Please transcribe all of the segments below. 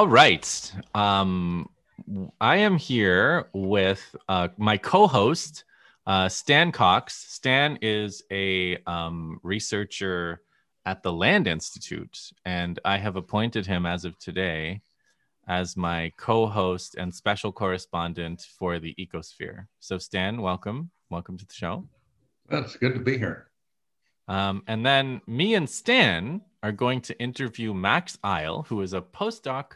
All right. Um, I am here with uh, my co-host, uh, Stan Cox. Stan is a um, researcher at the Land Institute, and I have appointed him as of today as my co-host and special correspondent for the Ecosphere. So, Stan, welcome, welcome to the show. It's good to be here. Um, and then me and Stan are going to interview Max Ajl, who is a postdoc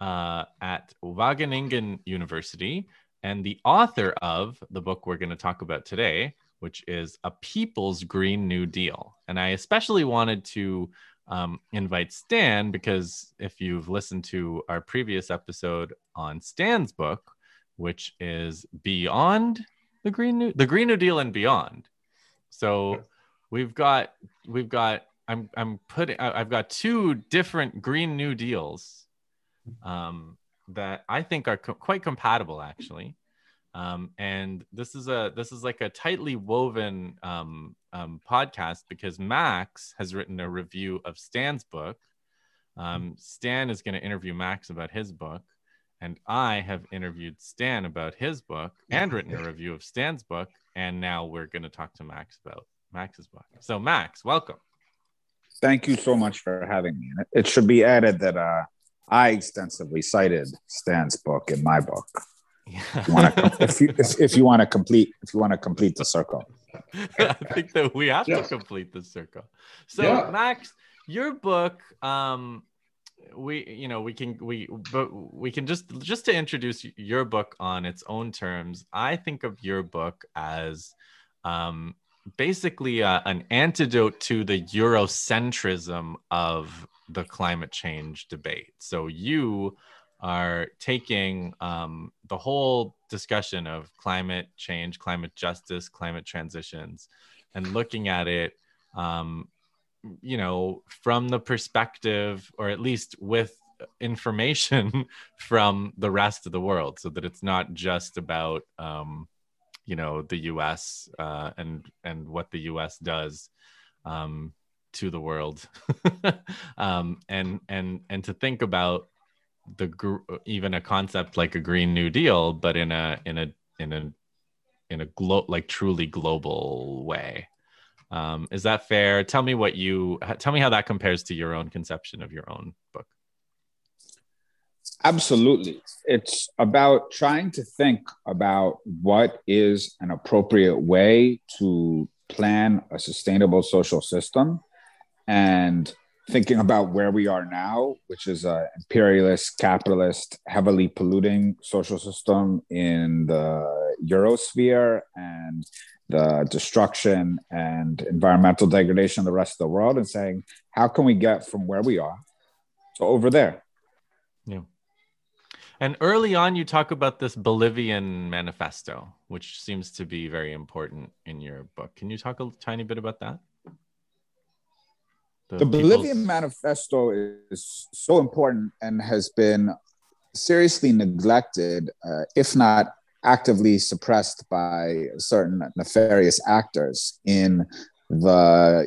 uh, at Wageningen University and the author of the book we're going to talk about today, which is A People's Green New Deal. And I especially wanted to um, invite Stan because if you've listened to our previous episode on Stan's book, which is Beyond the Green New the Green New Deal and Beyond. So we've got we've got I'm I'm putting I've got two different Green New Deals um, that I think are co- quite compatible actually. Um, and this is a this is like a tightly woven um, um, podcast because Max has written a review of Stan's book. Um, Stan is going to interview Max about his book, and I have interviewed Stan about his book and written a review of Stan's book. And now we're going to talk to Max about Max's book. So, Max, welcome. Thank you so much for having me. It should be added that uh, I extensively cited Stan's book in my book. Yeah. If you want to, if you, if, if you want to complete, if you want to complete the circle, I think that we have yes. to complete the circle. So, yeah. Max, your book, um, we you know we can we but we can just just to introduce your book on its own terms i think of your book as um basically uh, an antidote to the eurocentrism of the climate change debate so you are taking um, the whole discussion of climate change climate justice climate transitions and looking at it um, you know, from the perspective, or at least with information from the rest of the world, so that it's not just about, um, you know, the U.S. Uh, and and what the U.S. does um, to the world, um, and and and to think about the gr- even a concept like a Green New Deal, but in a in a in a in a glo- like truly global way. Um, is that fair? Tell me what you tell me how that compares to your own conception of your own book. Absolutely. It's about trying to think about what is an appropriate way to plan a sustainable social system and thinking about where we are now, which is an imperialist, capitalist, heavily polluting social system in the Eurosphere and the destruction and environmental degradation of the rest of the world and saying, how can we get from where we are to over there? Yeah. And early on, you talk about this Bolivian manifesto, which seems to be very important in your book. Can you talk a tiny bit about that? The, the Bolivian manifesto is so important and has been seriously neglected, uh, if not actively suppressed by certain nefarious actors in the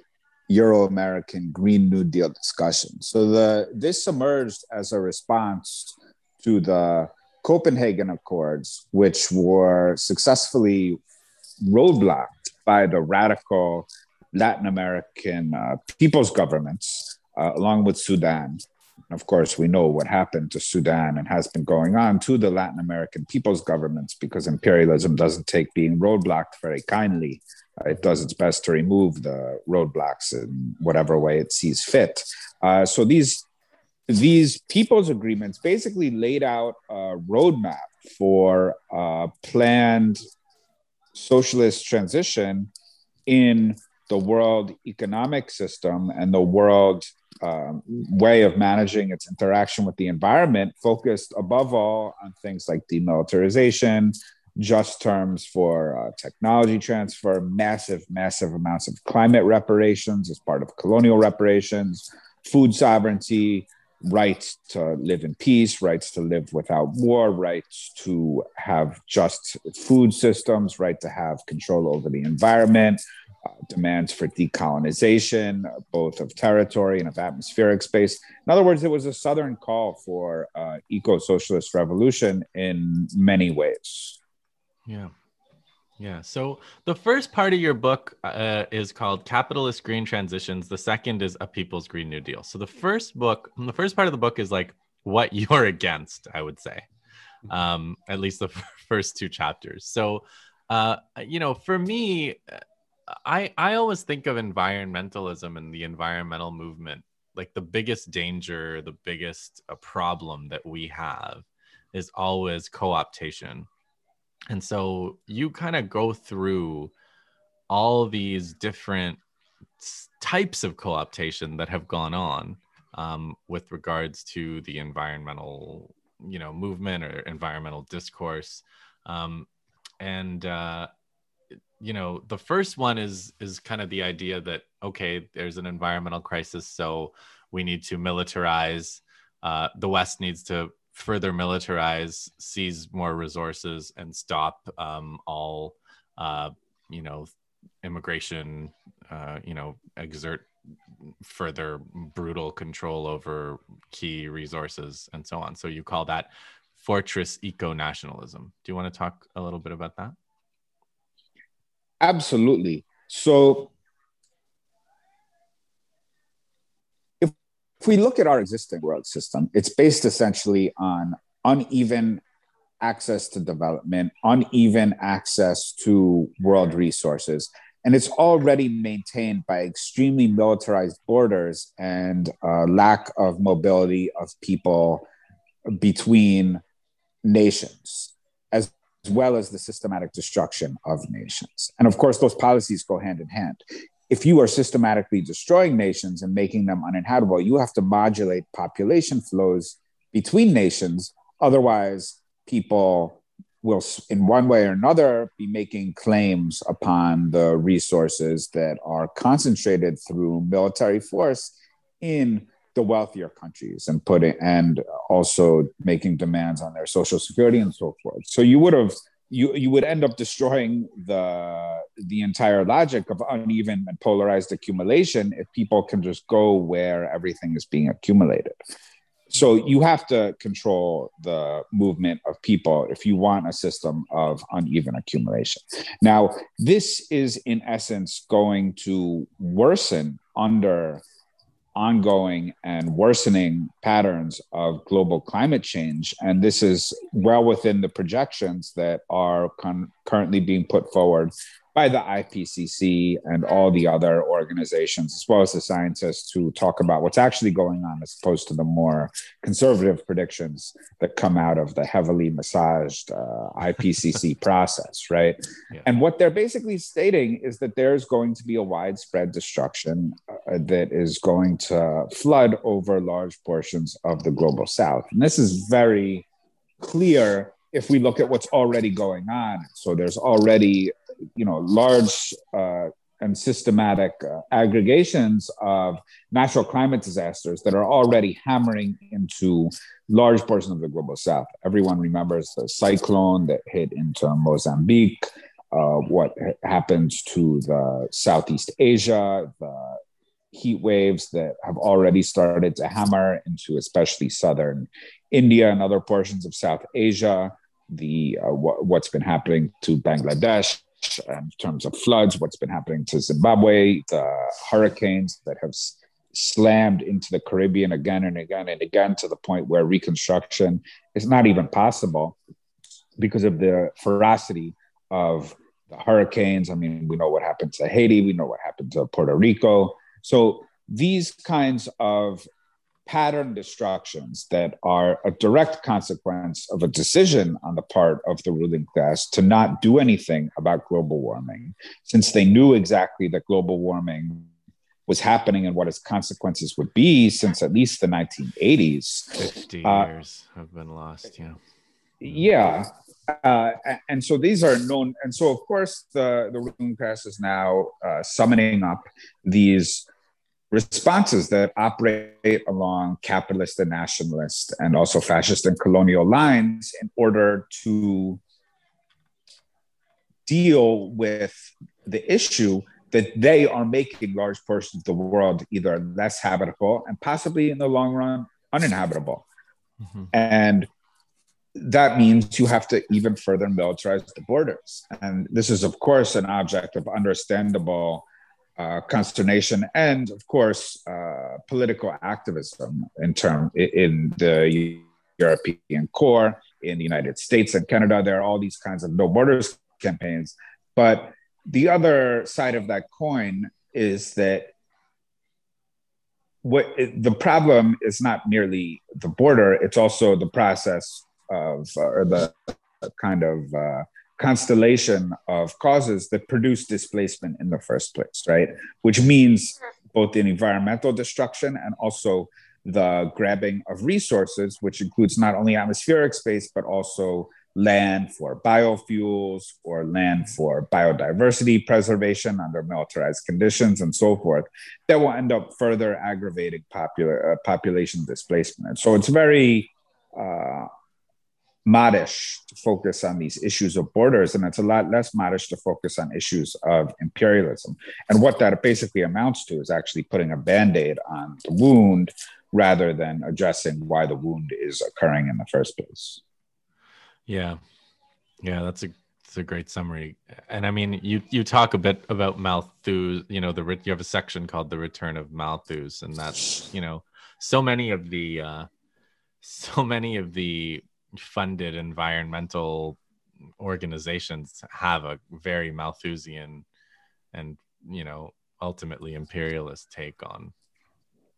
Euro American Green New Deal discussion. So the this emerged as a response to the Copenhagen Accords, which were successfully roadblocked by the radical Latin American uh, people's governments, uh, along with Sudan, of course, we know what happened to Sudan and has been going on to the Latin American people's governments because imperialism doesn't take being roadblocked very kindly. Uh, it does its best to remove the roadblocks in whatever way it sees fit. Uh, so these these people's agreements basically laid out a roadmap for a planned socialist transition in the world economic system and the world um, way of managing its interaction with the environment focused above all on things like demilitarization, just terms for uh, technology transfer, massive, massive amounts of climate reparations as part of colonial reparations, food sovereignty, rights to live in peace, rights to live without war, rights to have just food systems, right to have control over the environment, demands for decolonization, both of territory and of atmospheric space. In other words, it was a Southern call for uh, eco socialist revolution in many ways. Yeah. Yeah. So the first part of your book uh, is called Capitalist Green Transitions. The second is A People's Green New Deal. So the first book, the first part of the book is like what you're against, I would say, um, at least the first two chapters. So, uh, you know, for me, I I always think of environmentalism and the environmental movement like the biggest danger, the biggest uh, problem that we have is always co-optation. And so you kind of go through all these different types of co-optation that have gone on um, with regards to the environmental, you know, movement or environmental discourse. Um, and uh, you know the first one is is kind of the idea that okay there's an environmental crisis so we need to militarize. Uh, the west needs to further militarize seize more resources and stop um, all uh, you know immigration uh, you know exert further brutal control over key resources and so on. So you call that fortress eco-nationalism. Do you want to talk a little bit about that Absolutely. So if, if we look at our existing world system, it's based essentially on uneven access to development, uneven access to world resources. And it's already maintained by extremely militarized borders and uh, lack of mobility of people between nations as well as the systematic destruction of nations. And of course, those policies go hand in hand. If you are systematically destroying nations and making them uninhabitable, you have to modulate population flows between nations. Otherwise, people will, in one way or another, be making claims upon the resources that are concentrated through military force in the wealthier countries and putting and also making demands on their social security and so forth. So you would have you you would end up destroying the the entire logic of uneven and polarized accumulation if people can just go where everything is being accumulated. So you have to control the movement of people if you want a system of uneven accumulation. Now, this is in essence going to worsen under ongoing and worsening patterns of global climate change. And this is well within the projections that are con- currently being put forward by the IPCC and all the other organizations, as well as the scientists who talk about what's actually going on, as opposed to the more conservative predictions that come out of the heavily massaged uh, IPCC process, right? Yeah. And what they're basically stating is that there's going to be a widespread destruction uh, that is going to flood over large portions of the global south. And this is very clear if we look at what's already going on. So there's already you know large uh, and systematic uh, aggregations of natural climate disasters that are already hammering into large portions of the global south. Everyone remembers the cyclone that hit into Mozambique, uh, what happened to the Southeast Asia, the heat waves that have already started to hammer into especially southern India and other portions of South Asia, the uh, what's been happening to Bangladesh, in terms of floods, what's been happening to Zimbabwe, the hurricanes that have slammed into the Caribbean again and again and again to the point where reconstruction is not even possible because of the ferocity of the hurricanes. I mean, we know what happened to Haiti, we know what happened to Puerto Rico. So these kinds of pattern destructions that are a direct consequence of a decision on the part of the ruling class to not do anything about global warming, since they knew exactly that global warming was happening and what its consequences would be since at least the 1980s. 50 uh, years have been lost, yeah. Yeah. Uh, and so these are known. And so, of course, the, the ruling class is now uh, summoning up these responses that operate along capitalist and nationalist and also fascist and colonial lines in order to deal with the issue that they are making large portions of the world either less habitable and possibly in the long run uninhabitable. Mm-hmm. And that means you have to even further militarize the borders. And this is, of course, an object of understandable uh, consternation and, of course, uh, political activism in term in the European core, in the United States and Canada. There are all these kinds of no borders campaigns. But the other side of that coin is that what the problem is not merely the border; it's also the process of uh, or the kind of uh, constellation of causes that produce displacement in the first place, right? Which means both in environmental destruction and also the grabbing of resources, which includes not only atmospheric space, but also land for biofuels or land for biodiversity preservation under militarized conditions and so forth, that will end up further aggravating popular, uh, population displacement. So it's very uh, modish to focus on these issues of borders, and it's a lot less modish to focus on issues of imperialism. And what that basically amounts to is actually putting a band aid on the wound rather than addressing why the wound is occurring in the first place. Yeah. Yeah, that's a that's a great summary. And I mean, you you talk a bit about Malthus, you know, the you have a section called The Return of Malthus and that's, you know, so many of the uh so many of the funded environmental organizations have a very Malthusian and, you know, ultimately imperialist take on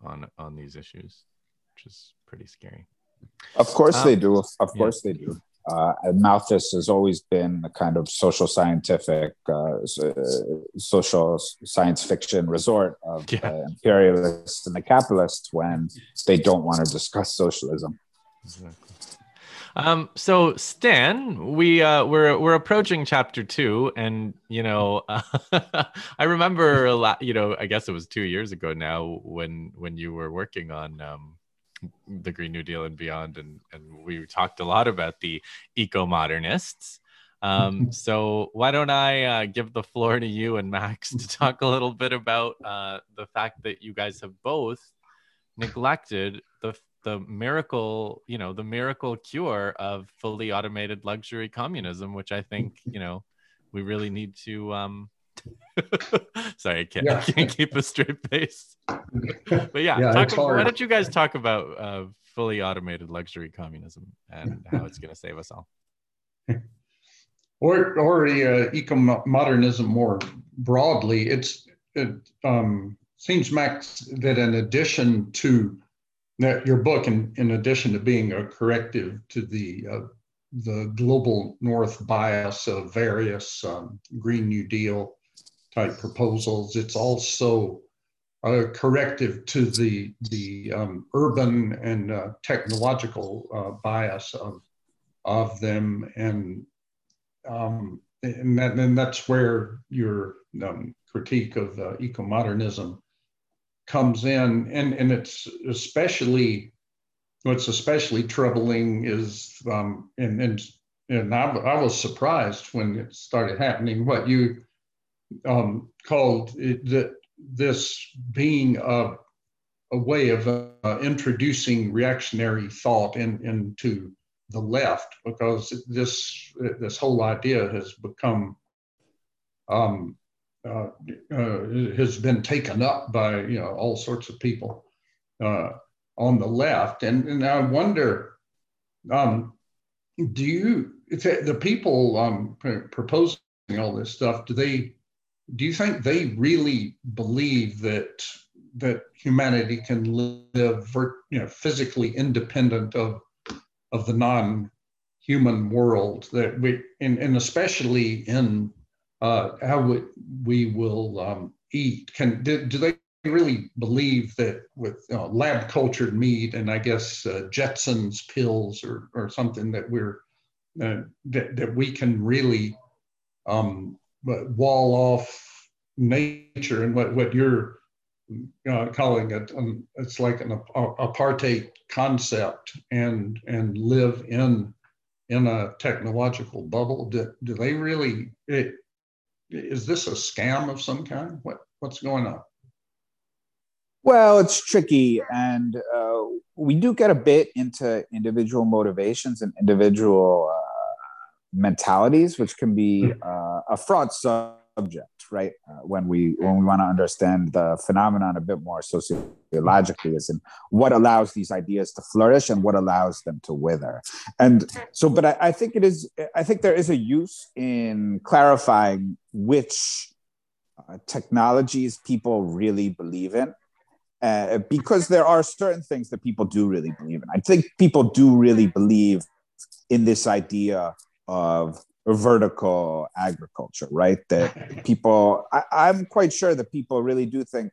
on on these issues, which is pretty scary. Of course um, they do. Of course yeah. they do. Uh, Malthus has always been a kind of social scientific, uh, social science fiction resort of yeah. the imperialists and the capitalists when they don't want to discuss socialism. Exactly. Um, so Stan, we uh, we're we're approaching chapter two, and you know, uh, I remember a lot. You know, I guess it was two years ago now when when you were working on um, the Green New Deal and beyond, and and we talked a lot about the eco modernists. Um, so why don't I uh, give the floor to you and Max to talk a little bit about uh, the fact that you guys have both neglected the miracle, you know, the miracle cure of fully automated luxury communism, which I think, you know, we really need to um sorry, I can't, yeah. I can't keep a straight face. But yeah, yeah talk, why don't you guys talk about uh, fully automated luxury communism and how it's going to save us all? Or, or uh, eco modernism more broadly. It's it um, seems Max that in addition to that your book, in, in addition to being a corrective to the uh, the global north bias of various um, Green New Deal type proposals, it's also a corrective to the the um, urban and uh, technological uh, bias of of them, and um, and, that, and that's where your um, critique of uh, eco modernism comes in, and and it's especially what's especially troubling is um, and and and I, I was surprised when it started happening. What you um, called it, that this being a a way of uh, introducing reactionary thought in, into the left because this this whole idea has become um, uh, uh, has been taken up by you know all sorts of people uh, on the left, and and I wonder, um, do you the people um, proposing all this stuff? Do they do you think they really believe that that humanity can live you know physically independent of of the non-human world that we and, and especially in uh, how we, we will um, eat. Can do, do, they really believe that with lab cultured meat and I guess uh, Jetson's pills or or something that we're uh, that that we can really um, wall off nature and what what you're uh, calling it um, it's like an apartheid concept and and live in in a technological bubble do, do they really it, is this a scam of some kind? What what's going on? Well, it's tricky, and uh, we do get a bit into individual motivations and individual uh, mentalities, which can be hmm. uh, a fraught subject, right? Uh, when we when we want to understand the phenomenon a bit more sociologically, is in what allows these ideas to flourish and what allows them to wither. And so, but I, I think it is. I think there is a use in clarifying which uh, technologies people really believe in uh, because there are certain things that people do really believe in. I think people do really believe in this idea of vertical agriculture, right? That people, I, am quite sure that people really do think,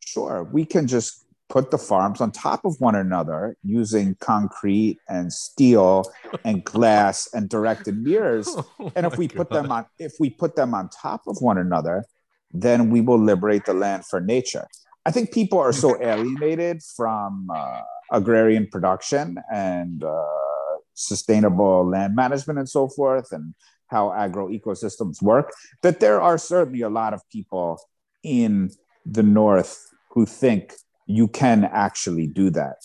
sure, we can just put the farms on top of one another using concrete and steel and glass and directed mirrors. Oh and if we God. put them on, if we put them on top of one another, then we will liberate the land for nature. I think people are so alienated from uh, agrarian production and uh, sustainable land management and so forth, and how agro ecosystems work, that there are certainly a lot of people in the North who think you can actually do that.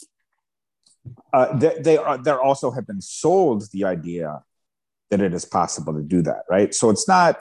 Uh, they, they are there also have been sold the idea that it is possible to do that, right? So it's not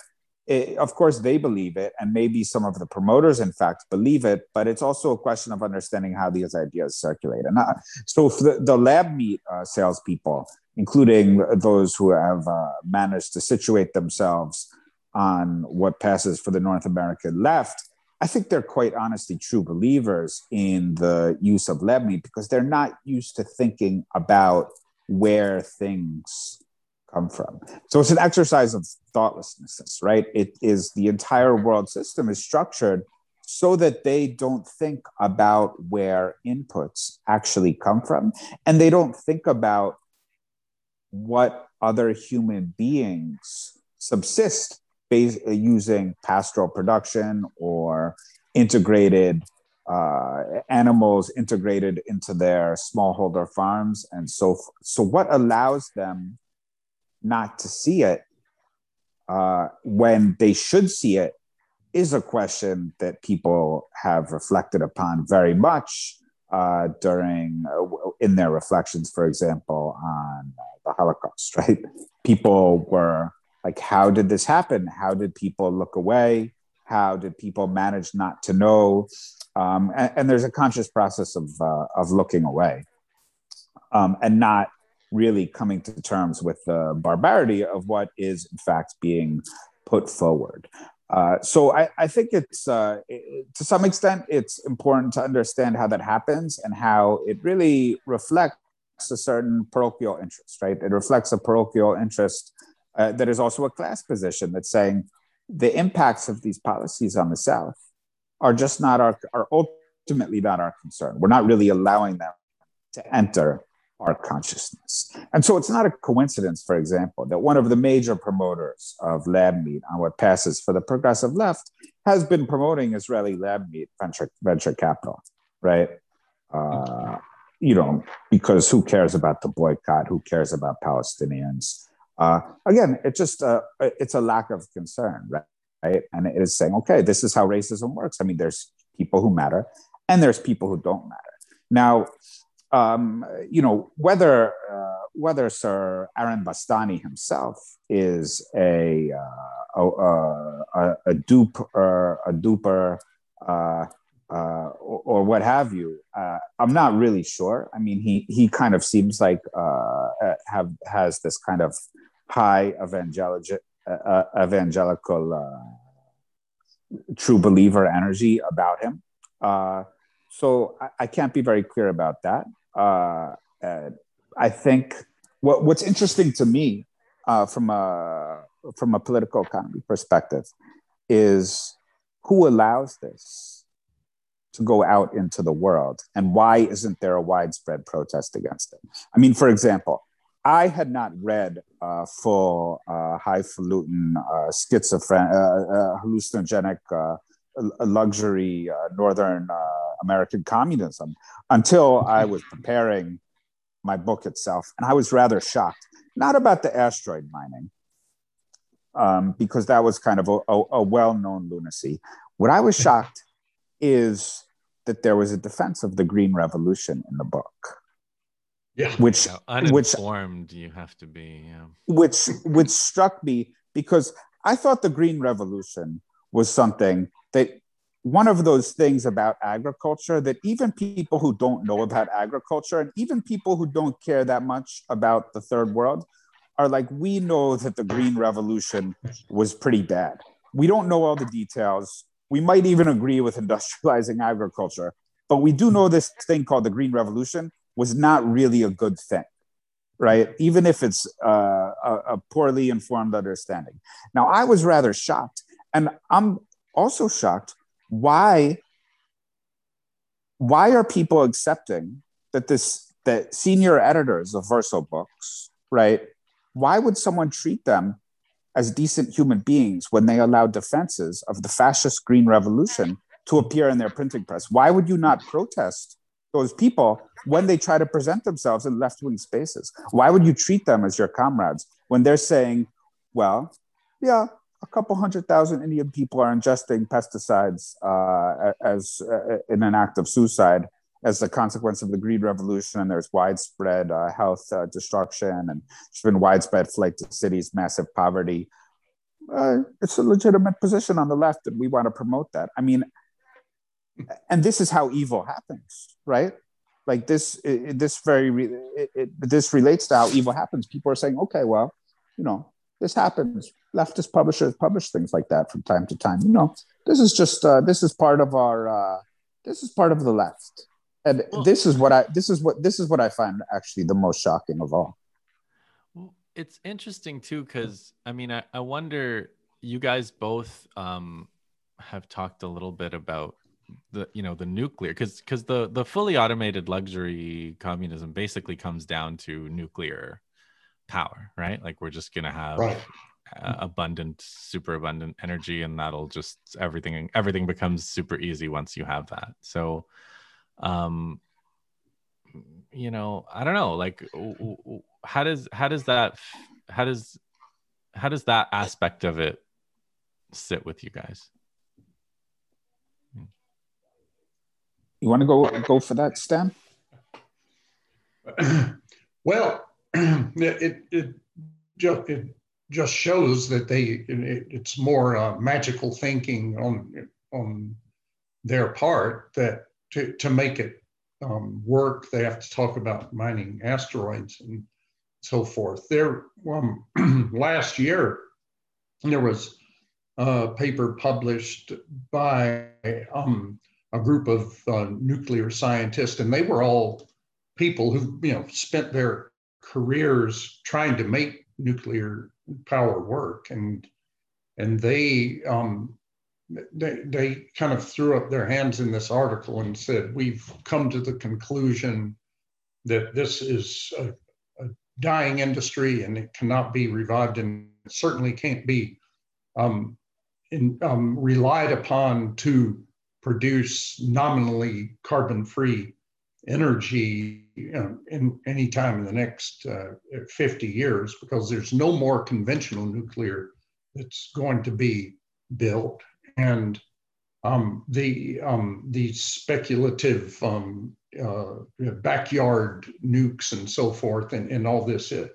it, of course they believe it and maybe some of the promoters in fact believe it but it's also a question of understanding how these ideas circulate and uh, so the, the, lab meat uh, salespeople including those who have uh, managed to situate themselves on what passes for the north american left i think they're quite honestly true believers in the use of lab because they're not used to thinking about where things come from. So it's an exercise of thoughtlessness, right? It is the entire world system is structured so that they don't think about where inputs actually come from and they don't think about what other human beings subsist based, using pastoral production or integrated uh, animals integrated into their smallholder farms and so. So, what allows them not to see it uh, when they should see it is a question that people have reflected upon very much uh, during uh, in their reflections, for example, on the Holocaust. Right? People were like, "How did this happen? How did people look away? How did people manage not to know?" Um, and, and, there's a conscious process of uh, of looking away um, and not really coming to terms with the barbarity of what is in fact being put forward. Uh, so I, I, think it's uh, it, to some extent it's important to understand how that happens and how it really reflects a certain parochial interest, right? It reflects a parochial interest uh, that is also a class position that's saying the impacts of these policies on the South are just not our are ultimately not our concern. We're not really allowing them to enter our consciousness. And so it's not a coincidence, for example, that one of the major promoters of lab meat on what passes for the progressive left has been promoting Israeli lab meat venture, venture capital, right? Uh, you know, because who cares about the boycott? Who cares about Palestinians? Uh, again, it just uh, it's a lack of concern, right? right? And it is saying, okay, this is how racism works. I mean, there's people who matter, and there's people who don't matter. Now, um, you know, whether uh, whether Sir Aaron Bastani himself is a uh, a, a, a, dupe or a duper uh, uh, or, or, what have you, uh, I'm not really sure. I mean, he he kind of seems like uh, have has this kind of high evangelical evangelical true believer energy about him. so I, I, can't be very clear about that uh, I think what, what's interesting to me uh, from a from a political economy perspective is who allows this to go out into the world and why isn't there a widespread protest against it? I mean for example i had not read uh, full uh, highfalutin uh, schizophrenic uh, uh, hallucinogenic uh, luxury northern American communism until I was preparing my book itself. And I was rather shocked, not about the asteroid mining, um, because that was kind of a, a, a well-known lunacy. What I was shocked is that there was a defense of the Green Revolution in the book. Yeah, which yeah, uninformed which, you have to be. Yeah. Which which struck me because I thought the Green Revolution was something that one of those things about agriculture that even people who don't know about agriculture and even people who don't care that much about the third world are like, we know that the Green Revolution was pretty bad. We don't know all the details. We might even agree with industrializing agriculture, but we do know this thing called the Green Revolution was not really a good thing, right? Even if it's uh, a, a poorly informed understanding. Now, I was rather shocked, and I'm also shocked why why are people accepting that this that senior editors of Verso books, right? Why would someone treat them as decent human beings when they allow defenses of the fascist green revolution to appear in their printing press? Why would you not protest those people when they try to present themselves in left wing spaces? Why would you treat them as your comrades when they're saying, well, yeah, a couple hundred thousand Indian people are ingesting pesticides uh, as uh, in an act of suicide as a consequence of the green revolution. And there's widespread uh, health uh, destruction, and there's been widespread flight to cities, massive poverty. Uh, it's a legitimate position on the left, and we want to promote that. I mean, and this is how evil happens, right? Like this, it, this very it, it, this relates to how evil happens. People are saying, okay, well, you know, this happens. Leftist publishers publish things like that from time to time. You know, this is just uh, this is part of our uh, this is part of the left, and well, this is what I this is what this is what I find actually the most shocking of all. Well, it's interesting too because I mean I, I wonder you guys both um, have talked a little bit about the you know the nuclear because because the the fully automated luxury communism basically comes down to nuclear power, right? Like we're just gonna have right. uh, abundant, super abundant energy, and that'll just everything everything becomes super easy once you have that. So, um, you know, I don't know, like how does how does that how does how does that aspect of it sit with you guys? You want to go go for that, Stan? Well, it, it, just, it just shows that they it, it's more uh, magical thinking on on their part that to, to make it um, work they have to talk about mining asteroids and so forth. There um, last year there was a paper published by um, a group of uh, nuclear scientists and they were all people who you know spent their careers trying to make nuclear power work, and and they um, they they kind of threw up their hands in this article and said we've come to the conclusion that this is a, a dying industry and it cannot be revived and certainly can't be um, in, um, relied upon to produce nominally carbon-free energy you know, in any time in the next uh, 50 years because there's no more conventional nuclear that's going to be built. And um, the um, the speculative um, uh, backyard nukes and so forth and, and all this uh,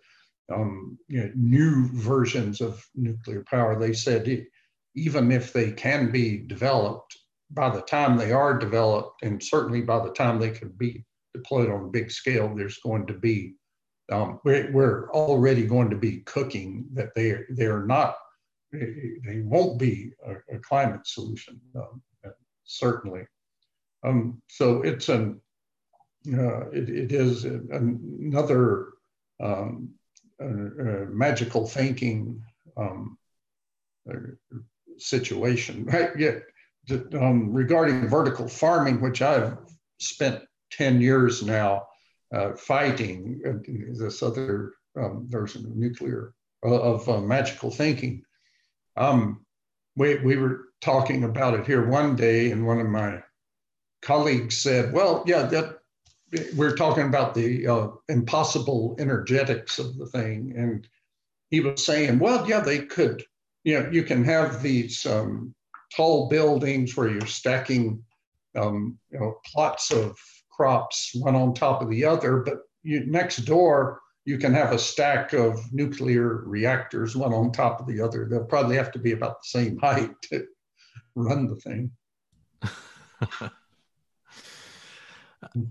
um, you know, new versions of nuclear power they said it, even if they can be developed by the time they are developed, and certainly by the time they could be deployed on a big scale, there's going to be um, we're, we're, already going to be cooking that they they are not they won't be a, a climate solution um, certainly. Um, so it's an uh, it, it is another um, magical thinking um, uh, situation. Right? Yeah, um, regarding vertical farming, which I've spent 10 years now uh, fighting uh, this other um, version of nuclear, uh, of uh, magical thinking. Um, we, we were talking about it here one day, and one of my colleagues said, Well, yeah, that we're talking about the uh, impossible energetics of the thing. And he was saying, Well, yeah, they could you know, you can have these um, tall buildings where you're stacking, um, you know, plots of crops one on top of the other, but you, next door you can have a stack of nuclear reactors one on top of the other. They'll probably have to be about the same height to run the thing.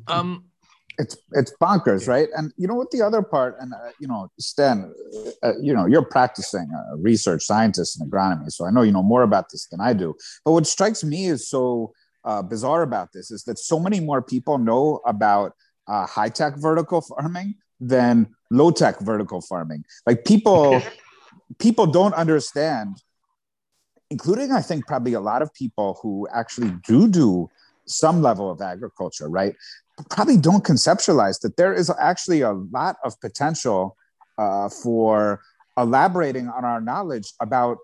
um, it's it's bonkers, right? And you know what the other part, and uh, you know, Stan, uh, you know, you're practicing a research scientist in agronomy, so I know you know more about this than I do. But what strikes me is so uh, bizarre about this is that so many more people know about uh, high tech vertical farming than low tech vertical farming. Like people, people don't understand, including I think probably a lot of people who actually do do some level of agriculture, right? Probably don't conceptualize that there is actually a lot of potential uh, for elaborating on our knowledge about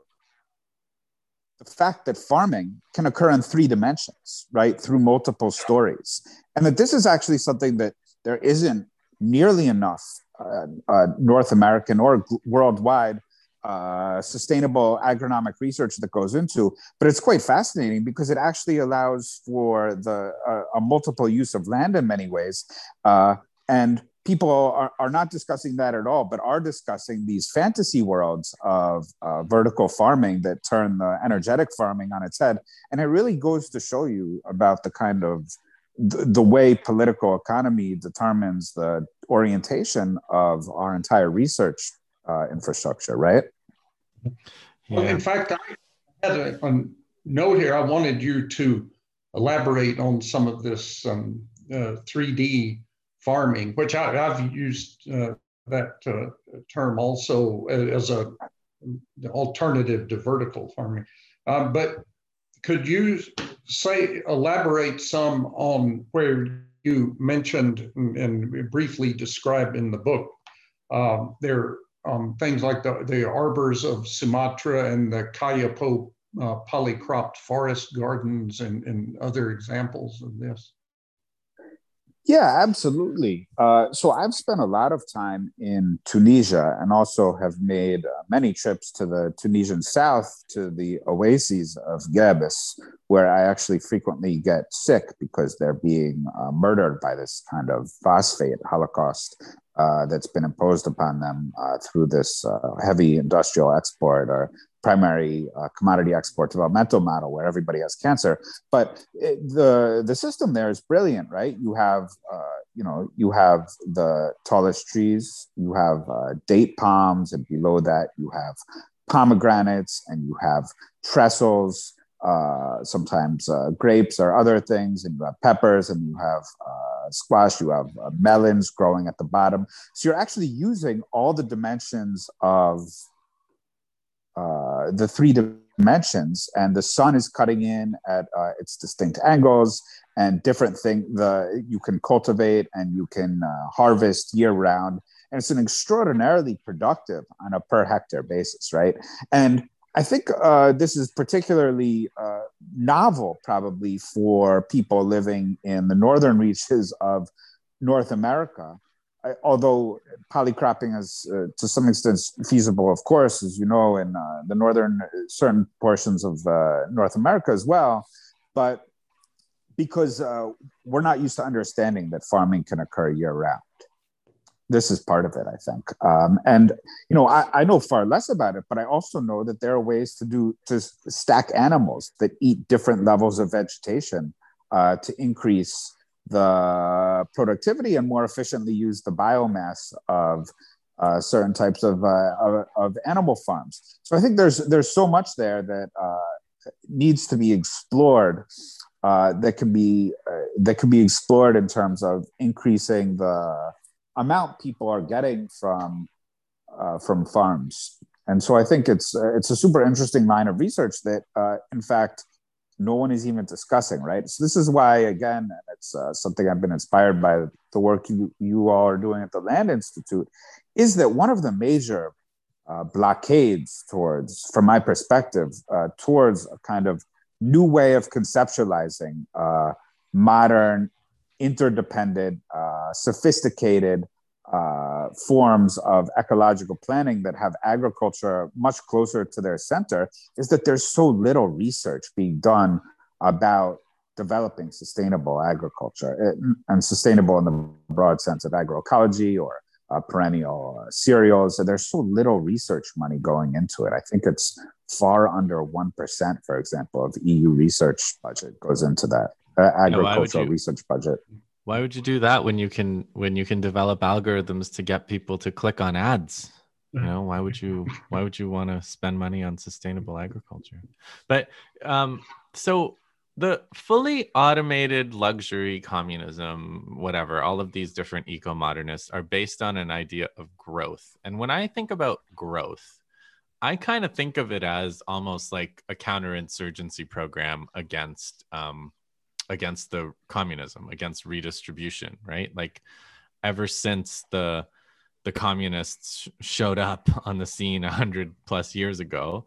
the fact that farming can occur in three dimensions, right, through multiple stories. And that this is actually something that there isn't nearly enough uh, uh, North American or worldwide uh, sustainable agronomic research that goes into. But it's quite fascinating because it actually allows for the uh, a multiple use of land in many ways. Uh, and people are, are not discussing that at all, but are discussing these fantasy worlds of uh, vertical farming that turn the energetic farming on its head. And it really goes to show you about the kind of the, the way political economy determines the orientation of our entire research uh, infrastructure, right? Yeah. Well, in fact, I had a, a, note here. I wanted you to elaborate on some of this um, uh, 3D farming, which I, have used uh, that uh, term also as a alternative to vertical farming. Um, but could you say elaborate some on where you mentioned and, briefly described in the book um, there um, things like the, the arbors of Sumatra and the Kayapo uh, polycropped forest gardens and, and other examples of this? Yeah, absolutely. Uh, so I've spent a lot of time in Tunisia and also have made uh, many trips to the Tunisian south to the oases of Gabes, where I actually frequently get sick because they're being uh, murdered by this kind of phosphate holocaust uh, that's been imposed upon them uh, through this uh, heavy industrial export or primary uh, commodity export developmental model where everybody has cancer. But it, the the system there is brilliant, right? You have uh, you know you have the tallest trees, you have uh, date palms, and below that you have pomegranates, and you have trestles. Uh, sometimes uh, grapes or other things, and you have peppers, and you have uh, squash, you have melons growing at the bottom. So you're actually using all the dimensions of uh, the three dimensions and the sun is cutting in at uh, its distinct angles and different thing the you can cultivate and you can uh, harvest year round and it's an extraordinarily productive on a per hectare basis right? And i think uh, this is particularly uh, novel probably for people living in the northern reaches of north america although polycropping is uh, to some extent feasible, of course, as you know, in uh, the northern certain portions of uh, North America as well, but because uh, we're not used to understanding that farming can occur year round. This is part of it, I think. Um, and you know, I, I know far less about it, but I also know that there are ways to do to stack animals that eat different levels of vegetation uh, to increase the productivity and more efficiently use the biomass of uh, certain types of, uh, of, of animal farms. So I think there's there's so much there that uh, needs to be explored. Uh, that can be uh, that can be explored in terms of increasing the amount people are getting from uh, from farms. And so I think it's it's a super interesting line of research that, in fact, no one is even discussing, right? So this is why, again, it's uh, something I've been inspired by the work you, you all are doing at the Land Institute, is that one of the major uh, blockades towards, from my perspective, uh, towards a kind of new way of conceptualizing uh, modern, interdependent, uh, sophisticated uh, forms of ecological planning that have agriculture much closer to their center is that there's so little research being done about developing sustainable agriculture and sustainable in the broad sense of agroecology or uh, perennial uh, cereals. So there's so little research money going into it. I think it's far under 1%, for example, of EU research budget goes into that uh, agricultural yeah, research budget. Why would you do that when you can when you can develop algorithms to get people to click on ads? You know, why would you why would you want to spend money on sustainable agriculture? But um so the fully automated luxury communism, whatever, all of these different eco modernists are based on an idea of growth. And when I think about growth, I kind of think of it as almost like a counterinsurgency program against um, against the communism, against redistribution, right? Like ever since the the communists showed up on the scene 100 plus years ago,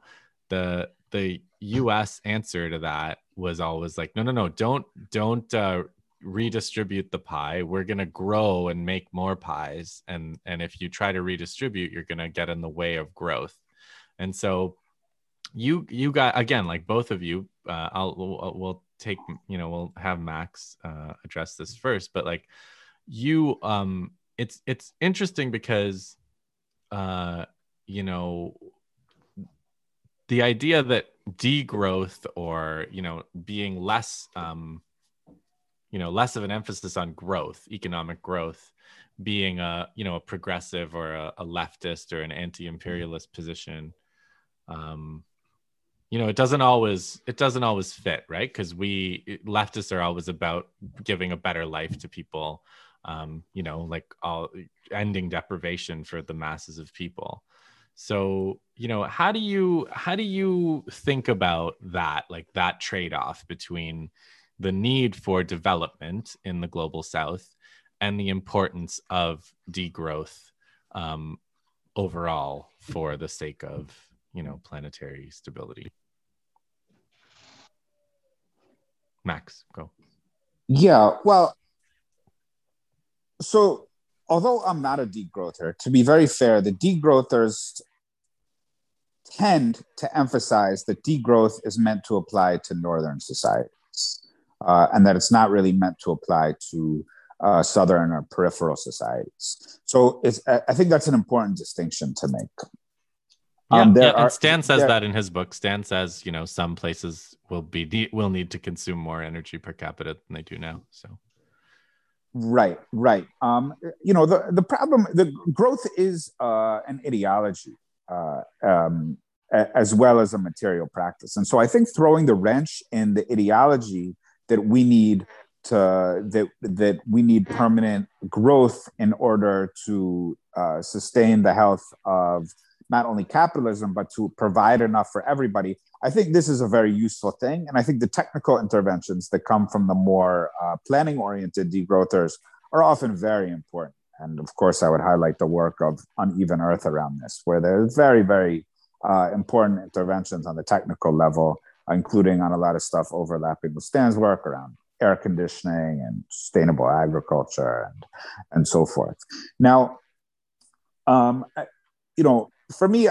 the the US answer to that was always like no no no don't don't uh, redistribute the pie. We're going to grow and make more pies. And and if you try to redistribute you're going to get in the way of growth. And so you you got again like both of you uh, I'll we'll, we'll take you know we'll have Max uh, address this first but like you um it's it's interesting because uh you know the idea that degrowth or you know being less um you know less of an emphasis on growth economic growth being a you know a progressive or a, a leftist or an anti-imperialist position um you know it doesn't always it doesn't always fit right? Because we leftists are always about giving a better life to people um you know like all ending deprivation for the masses of people. So you know how do you how do you think about that like that trade-off between the need for development in the global south and the importance of degrowth um, overall for the sake of you know planetary stability max go yeah well so although i'm not a degrowther to be very fair the degrowthers tend to emphasize that degrowth is meant to apply to northern societies uh, and that it's not really meant to apply to uh, southern or peripheral societies. So I think that's an important distinction to make. Yeah, um, yeah and Stan says there, that in his book. Stan says, you know, some places will be will need to consume more energy per capita than they do now. So, right, right. Um, you know, the the problem, the growth is uh, an ideology, uh, um, as well as a material practice, and so I think throwing the wrench in the ideology that we need to that that we need permanent growth in order to uh, sustain the health of not only capitalism but to provide enough for everybody. I think this is a very useful thing, and I think the technical interventions that come from the more uh, planning-oriented degrowthers are often very important. And of course, I would highlight the work of Uneven Earth around this, where there's very, very uh, important interventions on the technical level including on a lot of stuff overlapping with Stan's work around air conditioning and sustainable agriculture and, and so forth. Now, um, you know, for me,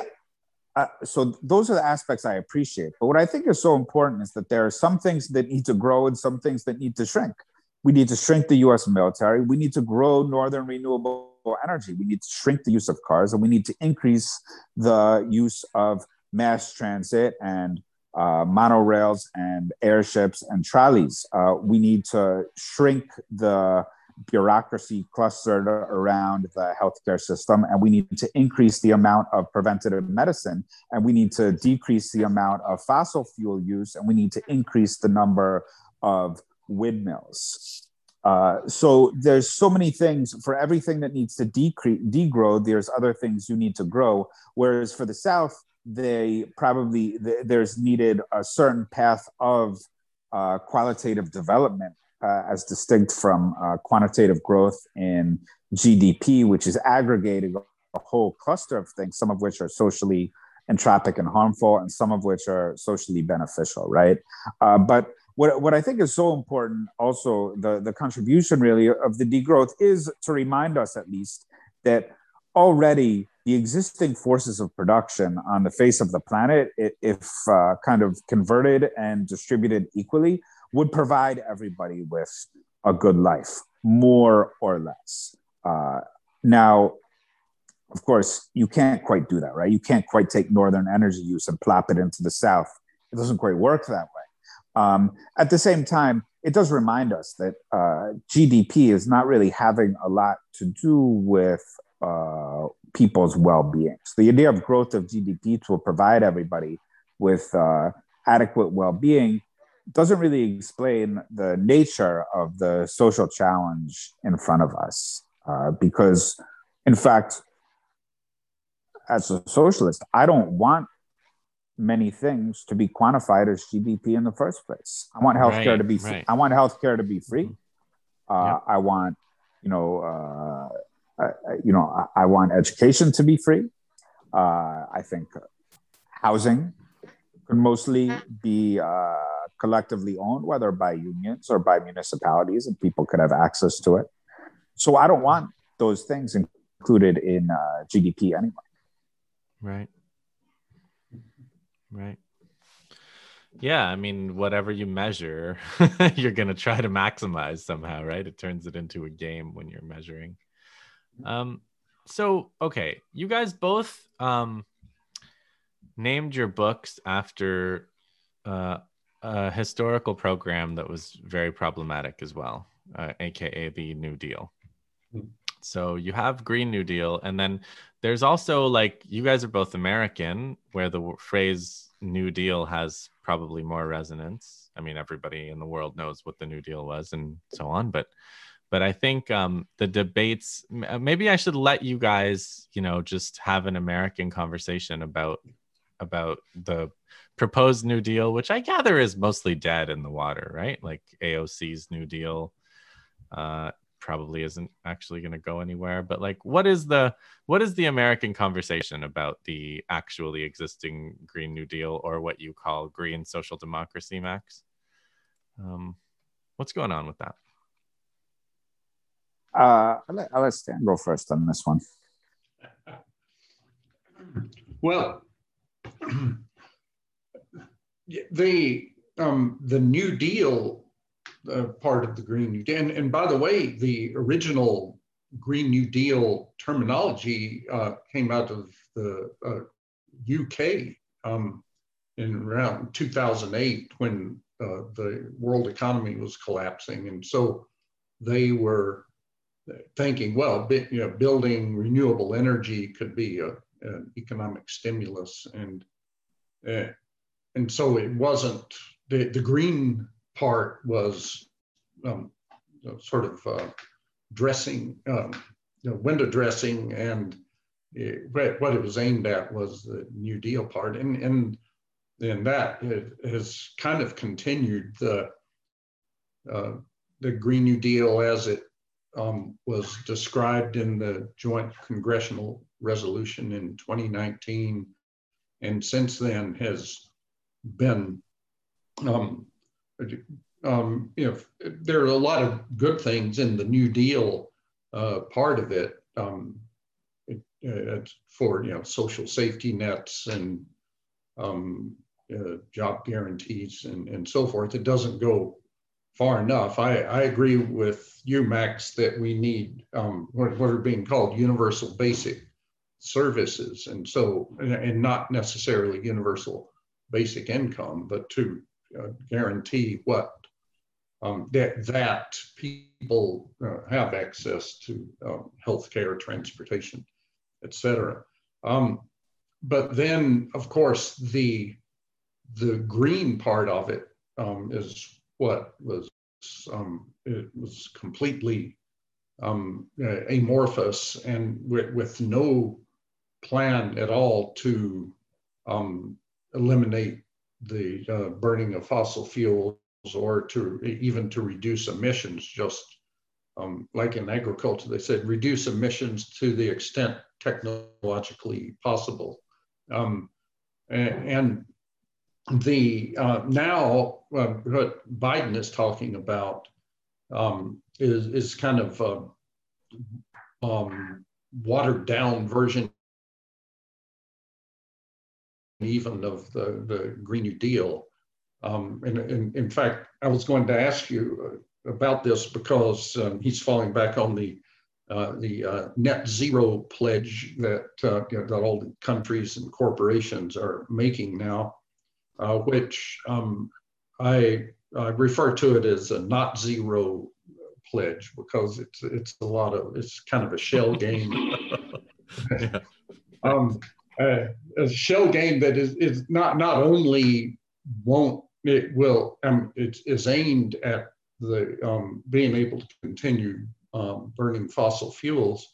uh, so those are the aspects I appreciate. But what I think is so important is that there are some things that need to grow and some things that need to shrink. We need to shrink the US military. We need to grow northern renewable energy. We need to shrink the use of cars and we need to increase the use of mass transit and uh, monorails and airships and trolleys. Uh, we need to shrink the bureaucracy clustered around the healthcare system, and we need to increase the amount of preventative medicine, and we need to decrease the amount of fossil fuel use, and we need to increase the number of windmills. Uh, so there's so many things for everything that needs to decrease degrow there's other things you need to grow whereas for the south they probably there's needed a certain path of uh, qualitative development uh, as distinct from uh, quantitative growth in GDP, which is aggregating a whole cluster of things, some of which are socially entropic and harmful, and some of which are socially beneficial, right? Uh, but what, what I think is so important, also the, the contribution really of the degrowth is to remind us at least that already the existing forces of production on the face of the planet, if uh, kind of converted and distributed equally, would provide everybody with a good life, more or less. Uh, now, of course, you can't quite do that, right? You can't quite take northern energy use and plop it into the south. It doesn't quite work that way. Um, at the same time, it does remind us that uh, GDP is not really having a lot to do with uh, people's well-being. So the idea of growth of GDP to provide everybody with uh, adequate well-being doesn't really explain the nature of the social challenge in front of us. Uh, because, in fact, as a socialist, I don't want many things to be quantified as GDP in the first place. I want healthcare right, to be. Right. I want healthcare to be free. Mm-hmm. Uh, yep. I want, you know, uh, I, you know, I, I, want education to be free. Uh, I think housing could mostly be uh, collectively owned, whether by unions or by municipalities, and people could have access to it. So I don't want those things included in uh, GDP anyway. Right. Right. Yeah, I mean, whatever you measure, you're going to try to maximize somehow, right? It turns it into a game when you're measuring. Um, so, okay, you guys both um, named your books after uh, a historical program that was very problematic as well, uh, aka the New Deal. Hmm. So you have Green New Deal, and then there's also like you guys are both American, where the phrase New Deal has probably more resonance. I mean, everybody in the world knows what the New Deal was and so on, but but I think um, the debates. Maybe I should let you guys, you know, just have an American conversation about about the proposed New Deal, which I gather is mostly dead in the water, right? Like AOC's New Deal. Uh, probably isn't actually going to go anywhere but like what is the what is the american conversation about the actually existing green new deal or what you call green social democracy max um, what's going on with that uh, I'll, let, I'll let stan go first on this one well the um, the new deal uh, part of the Green New Deal. And, and by the way, the original Green New Deal terminology uh, came out of the uh, UK um, in around 2008 when uh, the world economy was collapsing. And so they were thinking, well, you know, building renewable energy could be a, an economic stimulus. And, uh, and so it wasn't, the, the green part was um, sort of uh, dressing, um, you know, window dressing, and it, what it was aimed at was the New Deal part, and and and that has kind of continued the uh, the Green New Deal as it um, was described in the joint congressional resolution in 2019, and since then has been um, um, you know, there are a lot of good things in the New Deal uh, part of it, um, it uh, for you know social safety nets and um, uh, job guarantees and, and so forth. It doesn't go far enough. I, I agree with you, Max, that we need um, what, what are being called universal basic services, and so and not necessarily universal basic income, but to uh, guarantee what um, that, that people uh, have access to um, healthcare, transportation, et cetera. Um, but then, of course, the the green part of it um, is what was um, it was completely um, amorphous and with, with, no plan at all to um, eliminate the uh, burning of fossil fuels or to even to reduce emissions, just um, like in agriculture, they said reduce emissions to the extent technologically possible. Um, and, the uh, now uh, what Biden is talking about um, is, is kind of uh, um, watered down version even of the, the Green New Deal. Um, and, and, in fact, I was going to ask you about this because um, he's falling back on the uh, the uh, net zero pledge that uh, you know, that all the countries and corporations are making now, uh, which um, I, I refer to it as a not zero pledge because it's it's a lot of it's kind of a shell game. um, a shell game that is, is not not only won't it will um, it is aimed at the um, being able to continue um, burning fossil fuels,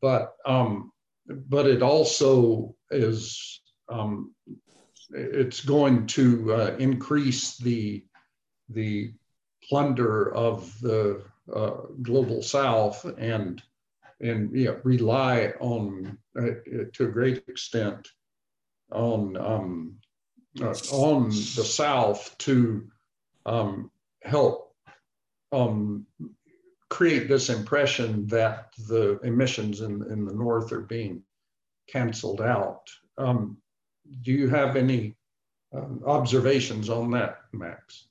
but um, but it also is um, it's going to uh, increase the the plunder of the uh, global south and and you know, rely on uh, to a great extent on um, uh, on the South to um, help um, create this impression that the emissions in, in the North are being canceled out. Um, do you have any um, observations on that, Max?